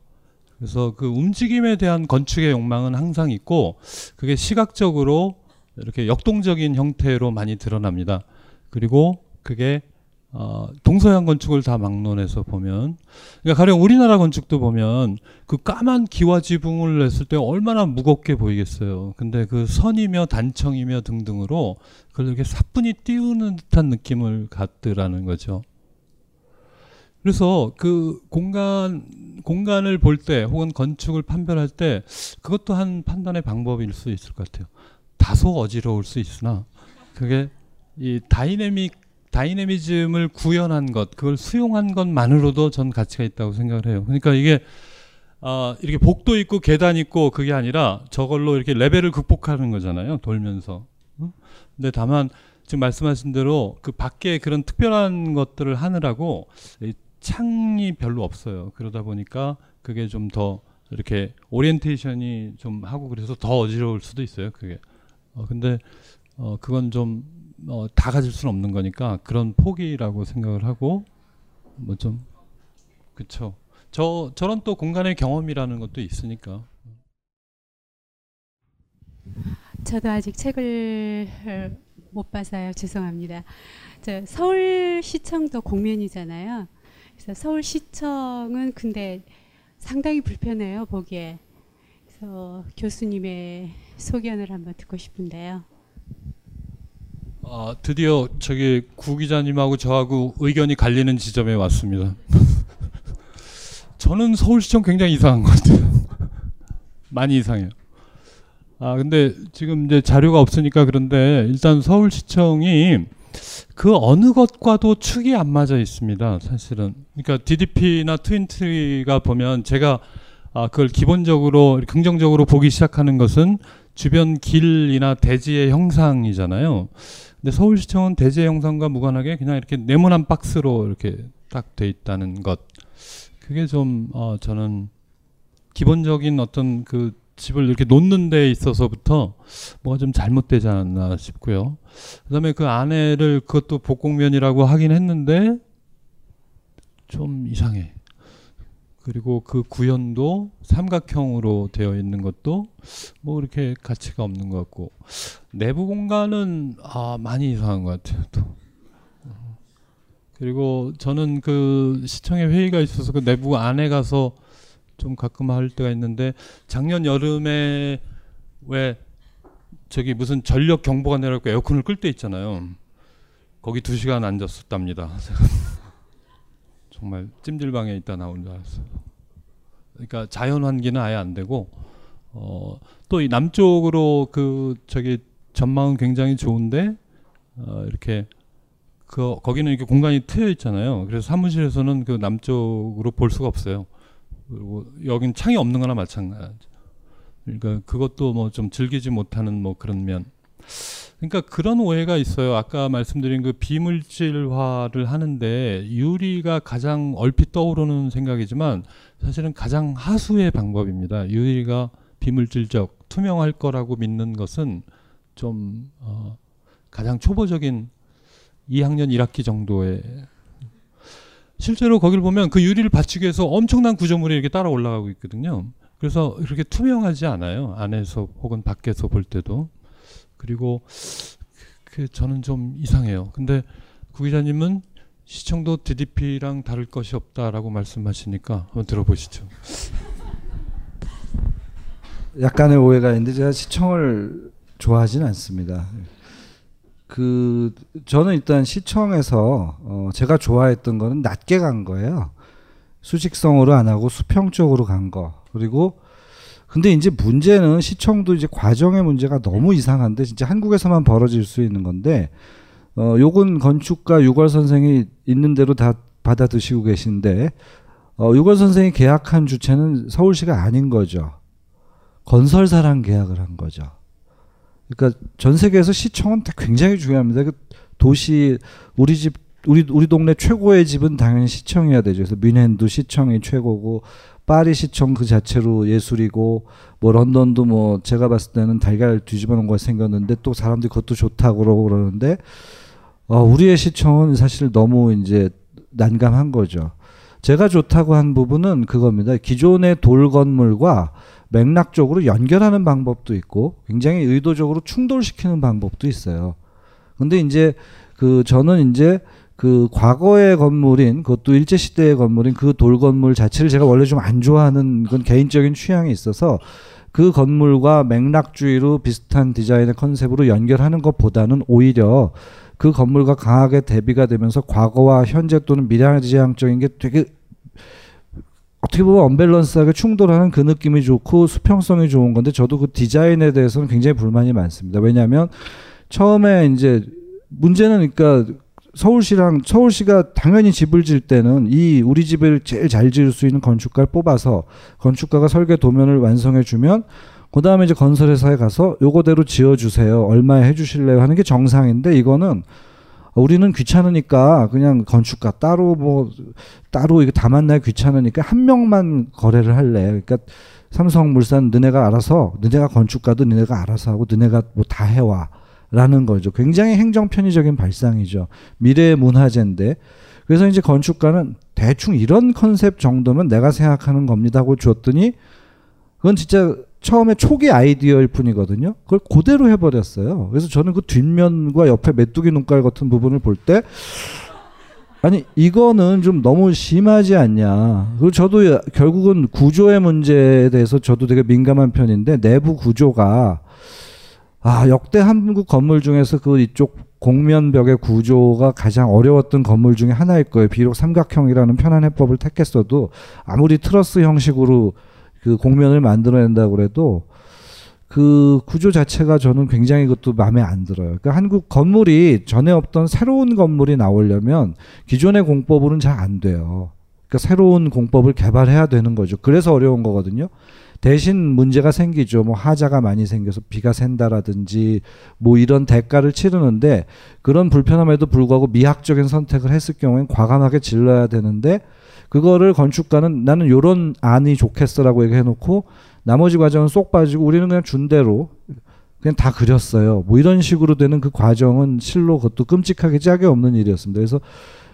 그래서 그 움직임에 대한 건축의 욕망은 항상 있고 그게 시각적으로 이렇게 역동적인 형태로 많이 드러납니다. 그리고 그게 어, 동서양 건축을 다 막론해서 보면, 그러니까 가령 우리나라 건축도 보면 그 까만 기와 지붕을 냈을 때 얼마나 무겁게 보이겠어요. 근데 그 선이며 단청이며 등등으로 그걸 이렇게 사뿐히 띄우는 듯한 느낌을 갖더라는 거죠. 그래서 그 공간 공간을 볼 때 혹은 건축을 판별할 때 그것도 한 판단의 방법일 수 있을 것 같아요. 다소 어지러울 수 있으나 그게 이 다이내믹 다이내미즘을 구현한 것, 그걸 수용한 것만으로도 전 가치가 있다고 생각을 해요. 그러니까 이게 아, 이렇게 복도 있고 계단 있고 그게 아니라 저걸로 이렇게 레벨을 극복하는 거잖아요. 돌면서. 응? 근데 다만 지금 말씀하신 대로 그 밖에 그런 특별한 것들을 하느라고 창이 별로 없어요. 그러다 보니까 그게 좀 더 이렇게 오리엔테이션이 좀 하고 그래서 더 어지러울 수도 있어요. 그게. 어, 근데 어, 그건 좀 어, 다 가질 수는 없는 거니까 그런 포기라고 생각을 하고 뭐 좀 그쵸. 저 저런 또 공간의 경험이라는 것도 있으니까. 저도 아직 책을 못 봐서요. 죄송합니다. 저 서울시청도 공면이잖아요. 그래서 서울시청은 근데 상당히 불편해요 보기에. 그래서 교수님의 소견을 한번 듣고 싶은데요. 아, 드디어 저기 구 기자님하고 저하고 의견이 갈리는 지점에 왔습니다. 저는 서울시청 굉장히 이상한 것 같아요. 많이 이상해요. 아, 근데 지금 이제 자료가 없으니까 그런데 일단 서울시청이 그 어느 것과도 축이 안 맞아 있습니다. 사실은. 그러니까 DDP나 트윈트리가 보면 제가 아, 그걸 기본적으로 긍정적으로 보기 시작하는 것은 주변 길이나 대지의 형상이잖아요. 근데 서울시청은 대지의 형상과 무관하게 그냥 이렇게 네모난 박스로 이렇게 딱 돼 있다는 것. 그게 좀 어, 저는 기본적인 어떤 그 집을 이렇게 놓는 데 있어서부터 뭐가 좀 잘못되지 않았나 싶고요. 그다음에 그 안에를 그것도 복공면이라고 하긴 했는데 좀 이상해. 그리고 그 구현도 삼각형으로 되어 있는 것도 뭐 이렇게 가치가 없는 것 같고 내부 공간은 아 많이 이상한 것 같아요. 또. 그리고 저는 그 시청에 회의가 있어서 그 내부 안에 가서 좀 가끔 할 때가 있는데 작년 여름에 왜 저기 무슨 전력 경보가 내려고 에어컨을 끌 때 있잖아요. 거기 두 시간 앉았었답니다. 정말 찜질방에 있다 나온 줄 알았어요. 그러니까 자연 환기는 아예 안 되고 어, 또 이 남쪽으로 그 저기 전망은 굉장히 좋은데 어, 이렇게 그 거기는 이렇게 공간이 트여 있잖아요. 그래서 사무실에서는 그 남쪽으로 볼 수가 없어요. 그리고 여긴 창이 없는 거나 마찬가지. 그러니까 그것도 뭐 좀 즐기지 못하는 뭐 그런 면. 그러니까 그런 오해가 있어요. 아까 말씀드린 그 비물질화를 하는데 유리가 가장 얼핏 떠오르는 생각이지만 사실은 가장 하수의 방법입니다. 유리가 비물질적 투명할 거라고 믿는 것은 좀 어, 가장 초보적인 2학년 1학기 정도의 실제로 거기를 보면 그 유리를 받치기 위해서 엄청난 구조물이 이렇게 따라 올라가고 있거든요. 그래서 그렇게 투명하지 않아요. 안에서 혹은 밖에서 볼 때도. 그리고 그 저는 좀 이상해요. 근데 구 기자님은 시청도 DDP랑 다를 것이 없다라고 말씀하시니까 한번 들어보시죠. 약간의 오해가 있는데 제가 시청을 좋아하지는 않습니다. 그 저는 일단 시청에서 어 제가 좋아했던 거는 낮게 간 거예요. 수직성으로 안 하고 수평 쪽으로 간 거. 그리고 근데 이제 문제는 시청도 이제 과정의 문제가 너무 이상한데 진짜 한국에서만 벌어질 수 있는 건데 어 요건 건축가 유걸 선생이 있는 대로 다 받아 드시고 계신데 어 유걸 선생이 계약한 주체는 서울시가 아닌 거죠. 건설사랑 계약을 한 거죠. 그러니까 전 세계에서 시청은 굉장히 중요합니다. 그 도시 우리 집 우리 우리 동네 최고의 집은 당연히 시청이어야 되죠. 그래서 뮌헨도 시청이 최고고 파리 시청 그 자체로 예술이고 뭐 런던도 뭐 제가 봤을 때는 달걀 뒤집어 놓은 거 생겼는데 또 사람들이 그것도 좋다고 그러고 그러는데 어 우리의 시청은 사실 너무 이제 난감한 거죠. 제가 좋다고 한 부분은 그겁니다. 기존의 돌 건물과 맥락적으로 연결하는 방법도 있고 굉장히 의도적으로 충돌시키는 방법도 있어요. 근데 이제 그 저는 이제 그 과거의 건물인 그것도 일제 시대의 건물인 그 돌 건물 자체를 제가 원래 좀 안 좋아하는 건 개인적인 취향이 있어서 그 건물과 맥락주의로 비슷한 디자인의 컨셉으로 연결하는 것보다는 오히려 그 건물과 강하게 대비가 되면서 과거와 현재 또는 미래지향적인 게 되게 어떻게 보면 언밸런스하게 충돌하는 그 느낌이 좋고 수평성이 좋은 건데 저도 그 디자인에 대해서는 굉장히 불만이 많습니다. 왜냐하면 처음에 이제 문제는 그러니까 서울시랑 서울시가 당연히 집을 질 때는 이 우리 집을 제일 잘 지을 수 있는 건축가를 뽑아서 건축가가 설계 도면을 완성해 주면 그 다음에 이제 건설회사에 가서 요거대로 지어주세요. 얼마에 해주실래요? 하는 게 정상인데 이거는 우리는 귀찮으니까 그냥 건축가 따로 뭐 따로 이거 다 만나야 귀찮으니까 한 명만 거래를 할래. 그러니까 삼성물산 너네가 알아서 너네가 건축가도 너네가 알아서 하고 너네가 뭐 다 해와. 라는 거죠. 굉장히 행정 편의적인 발상이죠. 미래의 문화재인데. 그래서 이제 건축가는 대충 이런 컨셉 정도면 내가 생각하는 겁니다 하고 줬더니 그건 진짜 처음에 초기 아이디어일 뿐이거든요. 그걸 그대로 해버렸어요. 그래서 저는 그 뒷면과 옆에 메뚜기 눈깔 같은 부분을 볼 때 아니 이거는 좀 너무 심하지 않냐. 그리고 저도 결국은 구조의 문제에 대해서 저도 되게 민감한 편인데 내부 구조가 아 역대 한국 건물 중에서 그 이쪽 공면벽의 구조가 가장 어려웠던 건물 중에 하나일 거예요. 비록 삼각형이라는 편한 해법을 택했어도 아무리 트러스 형식으로 그 공면을 만들어낸다고 그래도 그 구조 자체가 저는 굉장히 그것도 마음에 안 들어요. 그러니까 한국 건물이 전에 없던 새로운 건물이 나오려면 기존의 공법으로는 잘 안 돼요. 그러니까 새로운 공법을 개발해야 되는 거죠. 그래서 어려운 거거든요. 대신 문제가 생기죠. 뭐 하자가 많이 생겨서 비가 샌다라든지 뭐 이런 대가를 치르는데 그런 불편함에도 불구하고 미학적인 선택을 했을 경우엔 과감하게 질러야 되는데 그거를 건축가는 나는 요런 안이 좋겠어라고 얘기해 놓고 나머지 과정은 쏙 빠지고 우리는 그냥 준 대로 그냥 다 그렸어요. 뭐 이런 식으로 되는 그 과정은 실로 그것도 끔찍하게 짝이 없는 일이었습니다. 그래서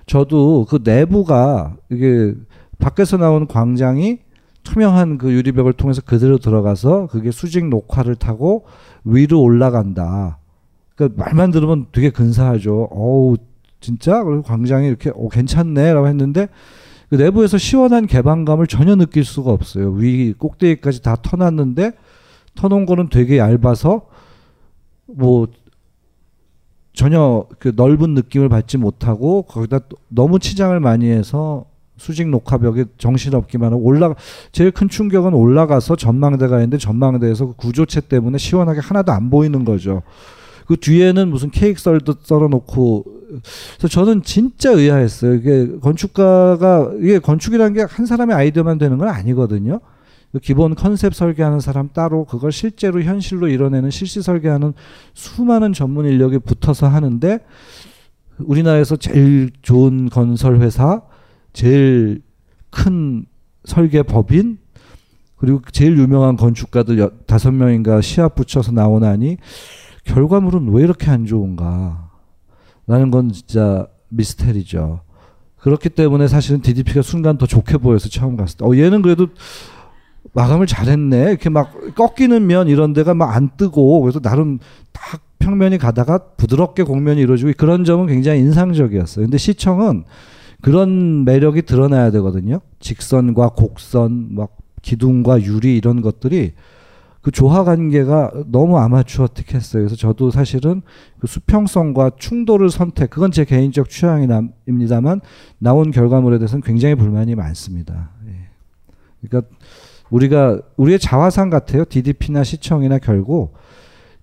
저도 그 내부가 이게 밖에서 나온 광장이 투명한 그 유리벽을 통해서 그대로 들어가서 그게 수직 녹화를 타고 위로 올라간다. 그러니까 말만 들으면 되게 근사하죠. 어우 진짜 그리고 광장이 이렇게 어 괜찮네라고 했는데 그 내부에서 시원한 개방감을 전혀 느낄 수가 없어요. 위 꼭대기까지 다 터놨는데 터놓은 거는 되게 얇아서 뭐 전혀 그 넓은 느낌을 받지 못하고 거기다 너무 치장을 많이 해서 수직 녹화벽에 정신없기만 하고 올라 제일 큰 충격은 올라가서 전망대가 있는데 전망대에서 그 구조체 때문에 시원하게 하나도 안 보이는 거죠. 그 뒤에는 무슨 케이크 썰도 썰어놓고 그래서 저는 진짜 의아했어요. 이게 건축가가 이게 건축이라는 게 한 사람의 아이디어만 되는 건 아니거든요. 그 기본 컨셉 설계하는 사람 따로 그걸 실제로 현실로 이뤄내는 실시 설계하는 수많은 전문 인력이 붙어서 하는데 우리나라에서 제일 좋은 건설 회사, 제일 큰 설계 법인 그리고 제일 유명한 건축가들 다섯 명인가 시합 붙여서 나오나니 결과물은 왜 이렇게 안 좋은가? 라는 건 진짜 미스테리죠. 그렇기 때문에 사실은 DDP가 순간 더 좋게 보여서 처음 갔을 때, 어, 얘는 그래도 마감을 잘했네. 이렇게 막 꺾이는 면 이런 데가 막 안 뜨고, 그래서 나름 딱 평면이 가다가 부드럽게 공면이 이루어지고 그런 점은 굉장히 인상적이었어요. 근데 시청은 그런 매력이 드러나야 되거든요. 직선과 곡선, 막 기둥과 유리 이런 것들이 그 조화 관계가 너무 아마추어틱했어요. 그래서 저도 사실은 그 수평성과 충돌을 선택, 그건 제 개인적 취향입니다만 나온 결과물에 대해서는 굉장히 불만이 많습니다. 예. 그러니까 우리가 우리의 자화상 같아요. DDP나 시청이나 결국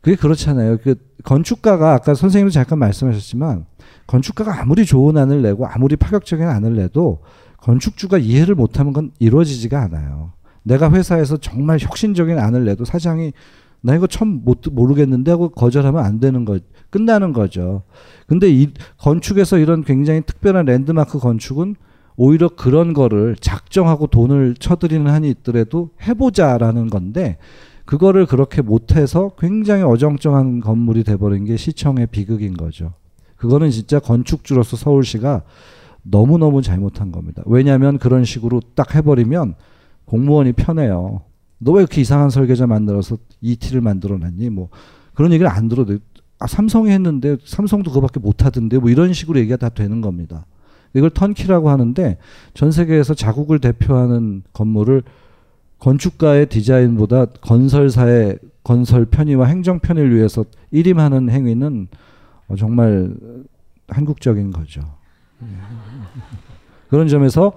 그게 그렇잖아요. 그 건축가가 아까 선생님도 잠깐 말씀하셨지만 건축가가 아무리 좋은 안을 내고 아무리 파격적인 안을 내도 건축주가 이해를 못하면 건 이루어지지가 않아요. 내가 회사에서 정말 혁신적인 안을 내도 사장이 나 이거 처음 못 모르겠는데 하고 거절하면 안 되는 거 끝나는 거죠. 근데 이 건축에서 이런 굉장히 특별한 랜드마크 건축은 오히려 그런 거를 작정하고 돈을 쳐들이는 한이 있더라도 해보자라는 건데 그거를 그렇게 못해서 굉장히 어정쩡한 건물이 돼버린 게 시청의 비극인 거죠. 그거는 진짜 건축주로서 서울시가 너무너무 잘못한 겁니다. 왜냐하면 그런 식으로 딱 해버리면 공무원이 편해요. 너 왜 이렇게 이상한 설계자 만들어서 ET를 만들어놨니? 뭐 그런 얘기를 안 들어도 아 삼성이 했는데 삼성도 그거밖에 못하던데 뭐 이런 식으로 얘기가 다 되는 겁니다. 이걸 턴키라고 하는데 전 세계에서 자국을 대표하는 건물을 건축가의 디자인보다 건설사의 건설 편의와 행정 편의를 위해서 일임하는 행위는 정말 한국적인 거죠. 그런 점에서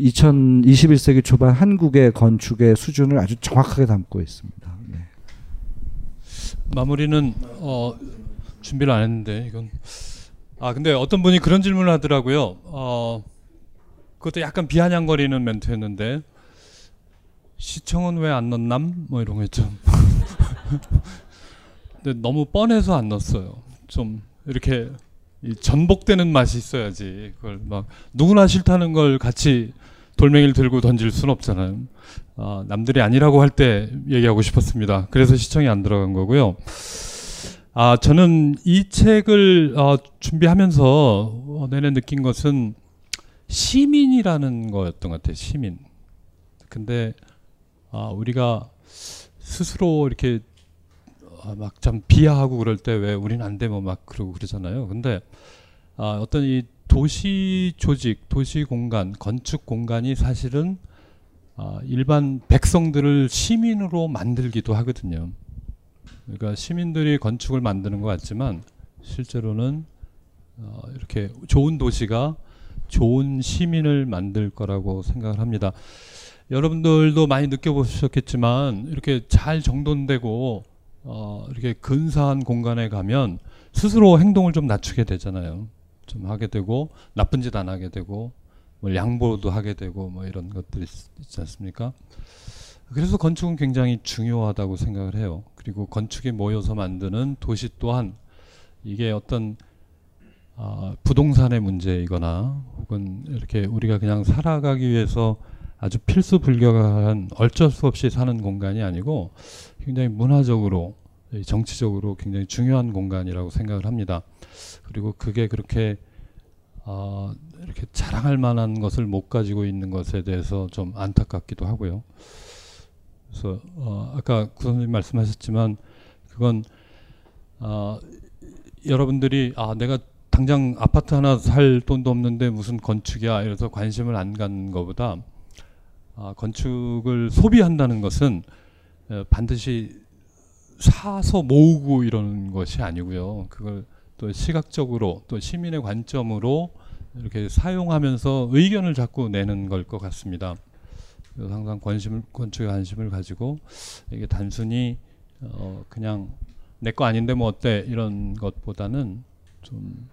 2021세기 초반 한국의 건축의 수준을 아주 정확하게 담고 있습니다. 네. 마무리는 어, 준비를 안 했는데 이건 아 근데 어떤 분이 그런 질문을 하더라고요. 어, 그것도 약간 비아냥거리는 멘트였는데 시청은 왜 안 넣남? 뭐 이런 거 있죠. 근데 너무 뻔해서 안 넣었어요. 좀 이렇게 전복되는 맛이 있어야지. 그걸 막 누구나 싫다는 걸 같이 돌멩이를 들고 던질 수는 없잖아요. 아, 남들이 아니라고 할 때 얘기하고 싶었습니다. 그래서 시청이 안 들어간 거고요. 아, 저는 이 책을 어, 준비하면서 어, 내내 느낀 것은 시민이라는 거였던 것 같아요. 시민. 근데 아, 우리가 스스로 이렇게 아, 막참 비하하고 그럴 때 왜 우리는 안돼 뭐 막 그러고 그러잖아요. 근데 아, 어떤 이 도시 조직, 도시 공간, 건축 공간이 사실은 아, 일반 백성들을 시민으로 만들기도 하거든요. 그러니까 시민들이 건축을 만드는 것 같지만 실제로는 어, 이렇게 좋은 도시가 좋은 시민을 만들 거라고 생각을 합니다. 여러분들도 많이 느껴보셨겠지만 이렇게 잘 정돈되고 어, 이렇게 근사한 공간에 가면 스스로 행동을 좀 낮추게 되잖아요. 좀 하게 되고 나쁜 짓 안 하게 되고 뭐 양보도 하게 되고 뭐 이런 것들이 있지 않습니까? 그래서 건축은 굉장히 중요하다고 생각을 해요. 그리고 건축이 모여서 만드는 도시 또한 이게 어떤 어, 부동산의 문제이거나 혹은 이렇게 우리가 그냥 살아가기 위해서 아주 필수 불가한 어쩔 수 없이 사는 공간이 아니고 굉장히 문화적으로 정치적으로 굉장히 중요한 공간이라고 생각을 합니다. 그리고 그게 그렇게 어, 이렇게 자랑할 만한 것을 못 가지고 있는 것에 대해서 좀 안타깝기도 하고요. 그래서 어, 아까 구선생님 말씀하셨지만 그건 어, 여러분들이 아 내가 당장 아파트 하나 살 돈도 없는데 무슨 건축이야 이래서 관심을 안 갖는 것보다 아, 건축을 소비한다는 것은 어, 반드시 사서 모으고 이러는 것이 아니고요. 그걸 또 시각적으로 또 시민의 관점으로 이렇게 사용하면서 의견을 자꾸 내는 걸 것 같습니다. 항상 관심을 건축에 관심을 가지고 이게 단순히 어 그냥 내 거 아닌데 뭐 어때 이런 것보다는 좀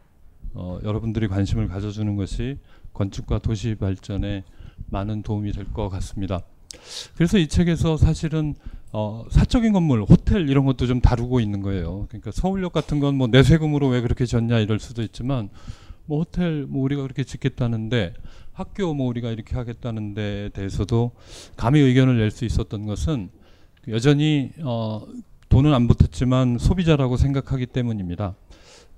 어 여러분들이 관심을 가져주는 것이 건축과 도시 발전에 많은 도움이 될 것 같습니다. 그래서 이 책에서 사실은 어, 사적인 건물, 호텔 이런 것도 좀 다루고 있는 거예요. 그러니까 서울역 같은 건 뭐 내 세금으로 왜 그렇게 졌냐 이럴 수도 있지만 뭐 호텔 뭐 우리가 그렇게 짓겠다는데 학교 뭐 우리가 이렇게 하겠다는 데 대해서도 감히 의견을 낼 수 있었던 것은 여전히 어, 돈은 안 붙었지만 소비자라고 생각하기 때문입니다.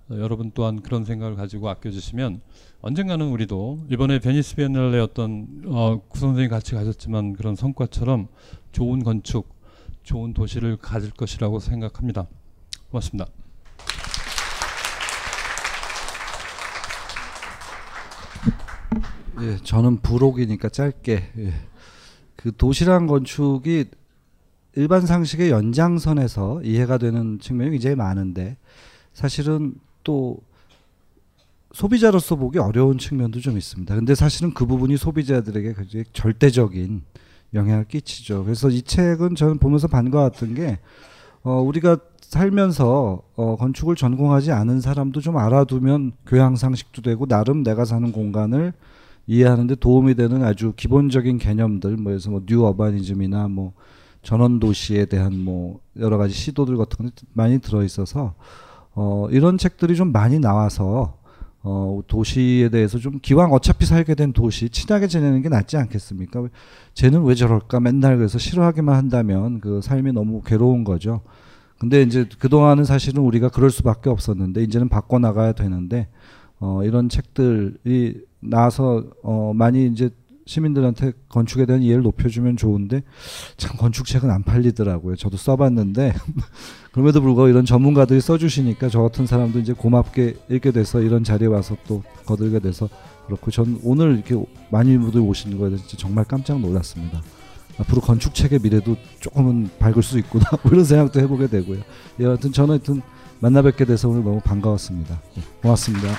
어, 여러분 또한 그런 생각을 가지고 아껴주시면 언젠가는 우리도 이번에 베니스 비엔날레 어떤 어, 구 선생이 같이 가셨지만 그런 성과처럼 좋은 건축, 좋은 도시를 가질 것이라고 생각합니다. 고맙습니다. 예, 저는 부록이니까 짧게 예. 그 도시란 건축이 일반 상식의 연장선에서 이해가 되는 측면이 굉장히 많은데 사실은 또 소비자로서 보기 어려운 측면도 좀 있습니다. 근데 사실은 그 부분이 소비자들에게 굉장히 절대적인 영향을 끼치죠. 그래서 이 책은 저는 보면서 반가웠던 게 어, 우리가 살면서 어, 건축을 전공하지 않은 사람도 좀 알아두면 교양 상식도 되고 나름 내가 사는 공간을 이해하는데 도움이 되는 아주 기본적인 개념들 뭐 해서 뭐뉴 어바니즘이나 뭐 전원 도시에 대한 뭐 여러 가지 시도들 같은 게 많이 들어 있어서 어, 이런 책들이 좀 많이 나와서 어, 도시에 대해서 좀 기왕 어차피 살게 된 도시 친하게 지내는 게 낫지 않겠습니까? 쟤는 왜 저럴까? 맨날 그래서 싫어하기만 한다면 그 삶이 너무 괴로운 거죠. 근데 이제 그동안은 사실은 우리가 그럴 수밖에 없었는데 이제는 바꿔 나가야 되는데 어, 이런 책들이 나와서 어, 많이 이제 시민들한테 건축에 대한 이해를 높여주면 좋은데 참 건축책은 안 팔리더라고요. 저도 써봤는데 그럼에도 불구하고 이런 전문가들이 써주시니까 저 같은 사람도 이제 고맙게 읽게 돼서 이런 자리에 와서 또 거들게 돼서 그렇고 전 오늘 이렇게 많이 분들 오시는 거에 대해서 정말 깜짝 놀랐습니다. 앞으로 건축책의 미래도 조금은 밝을 수 있구나 뭐 이런 생각도 해보게 되고요. 예, 하여튼 저는 하여튼 만나 뵙게 돼서 오늘 너무 반가웠습니다. 예, 고맙습니다.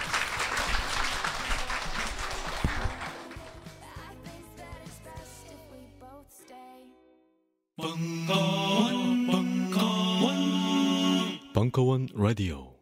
벙커원, 벙커원, 벙커원 라디오.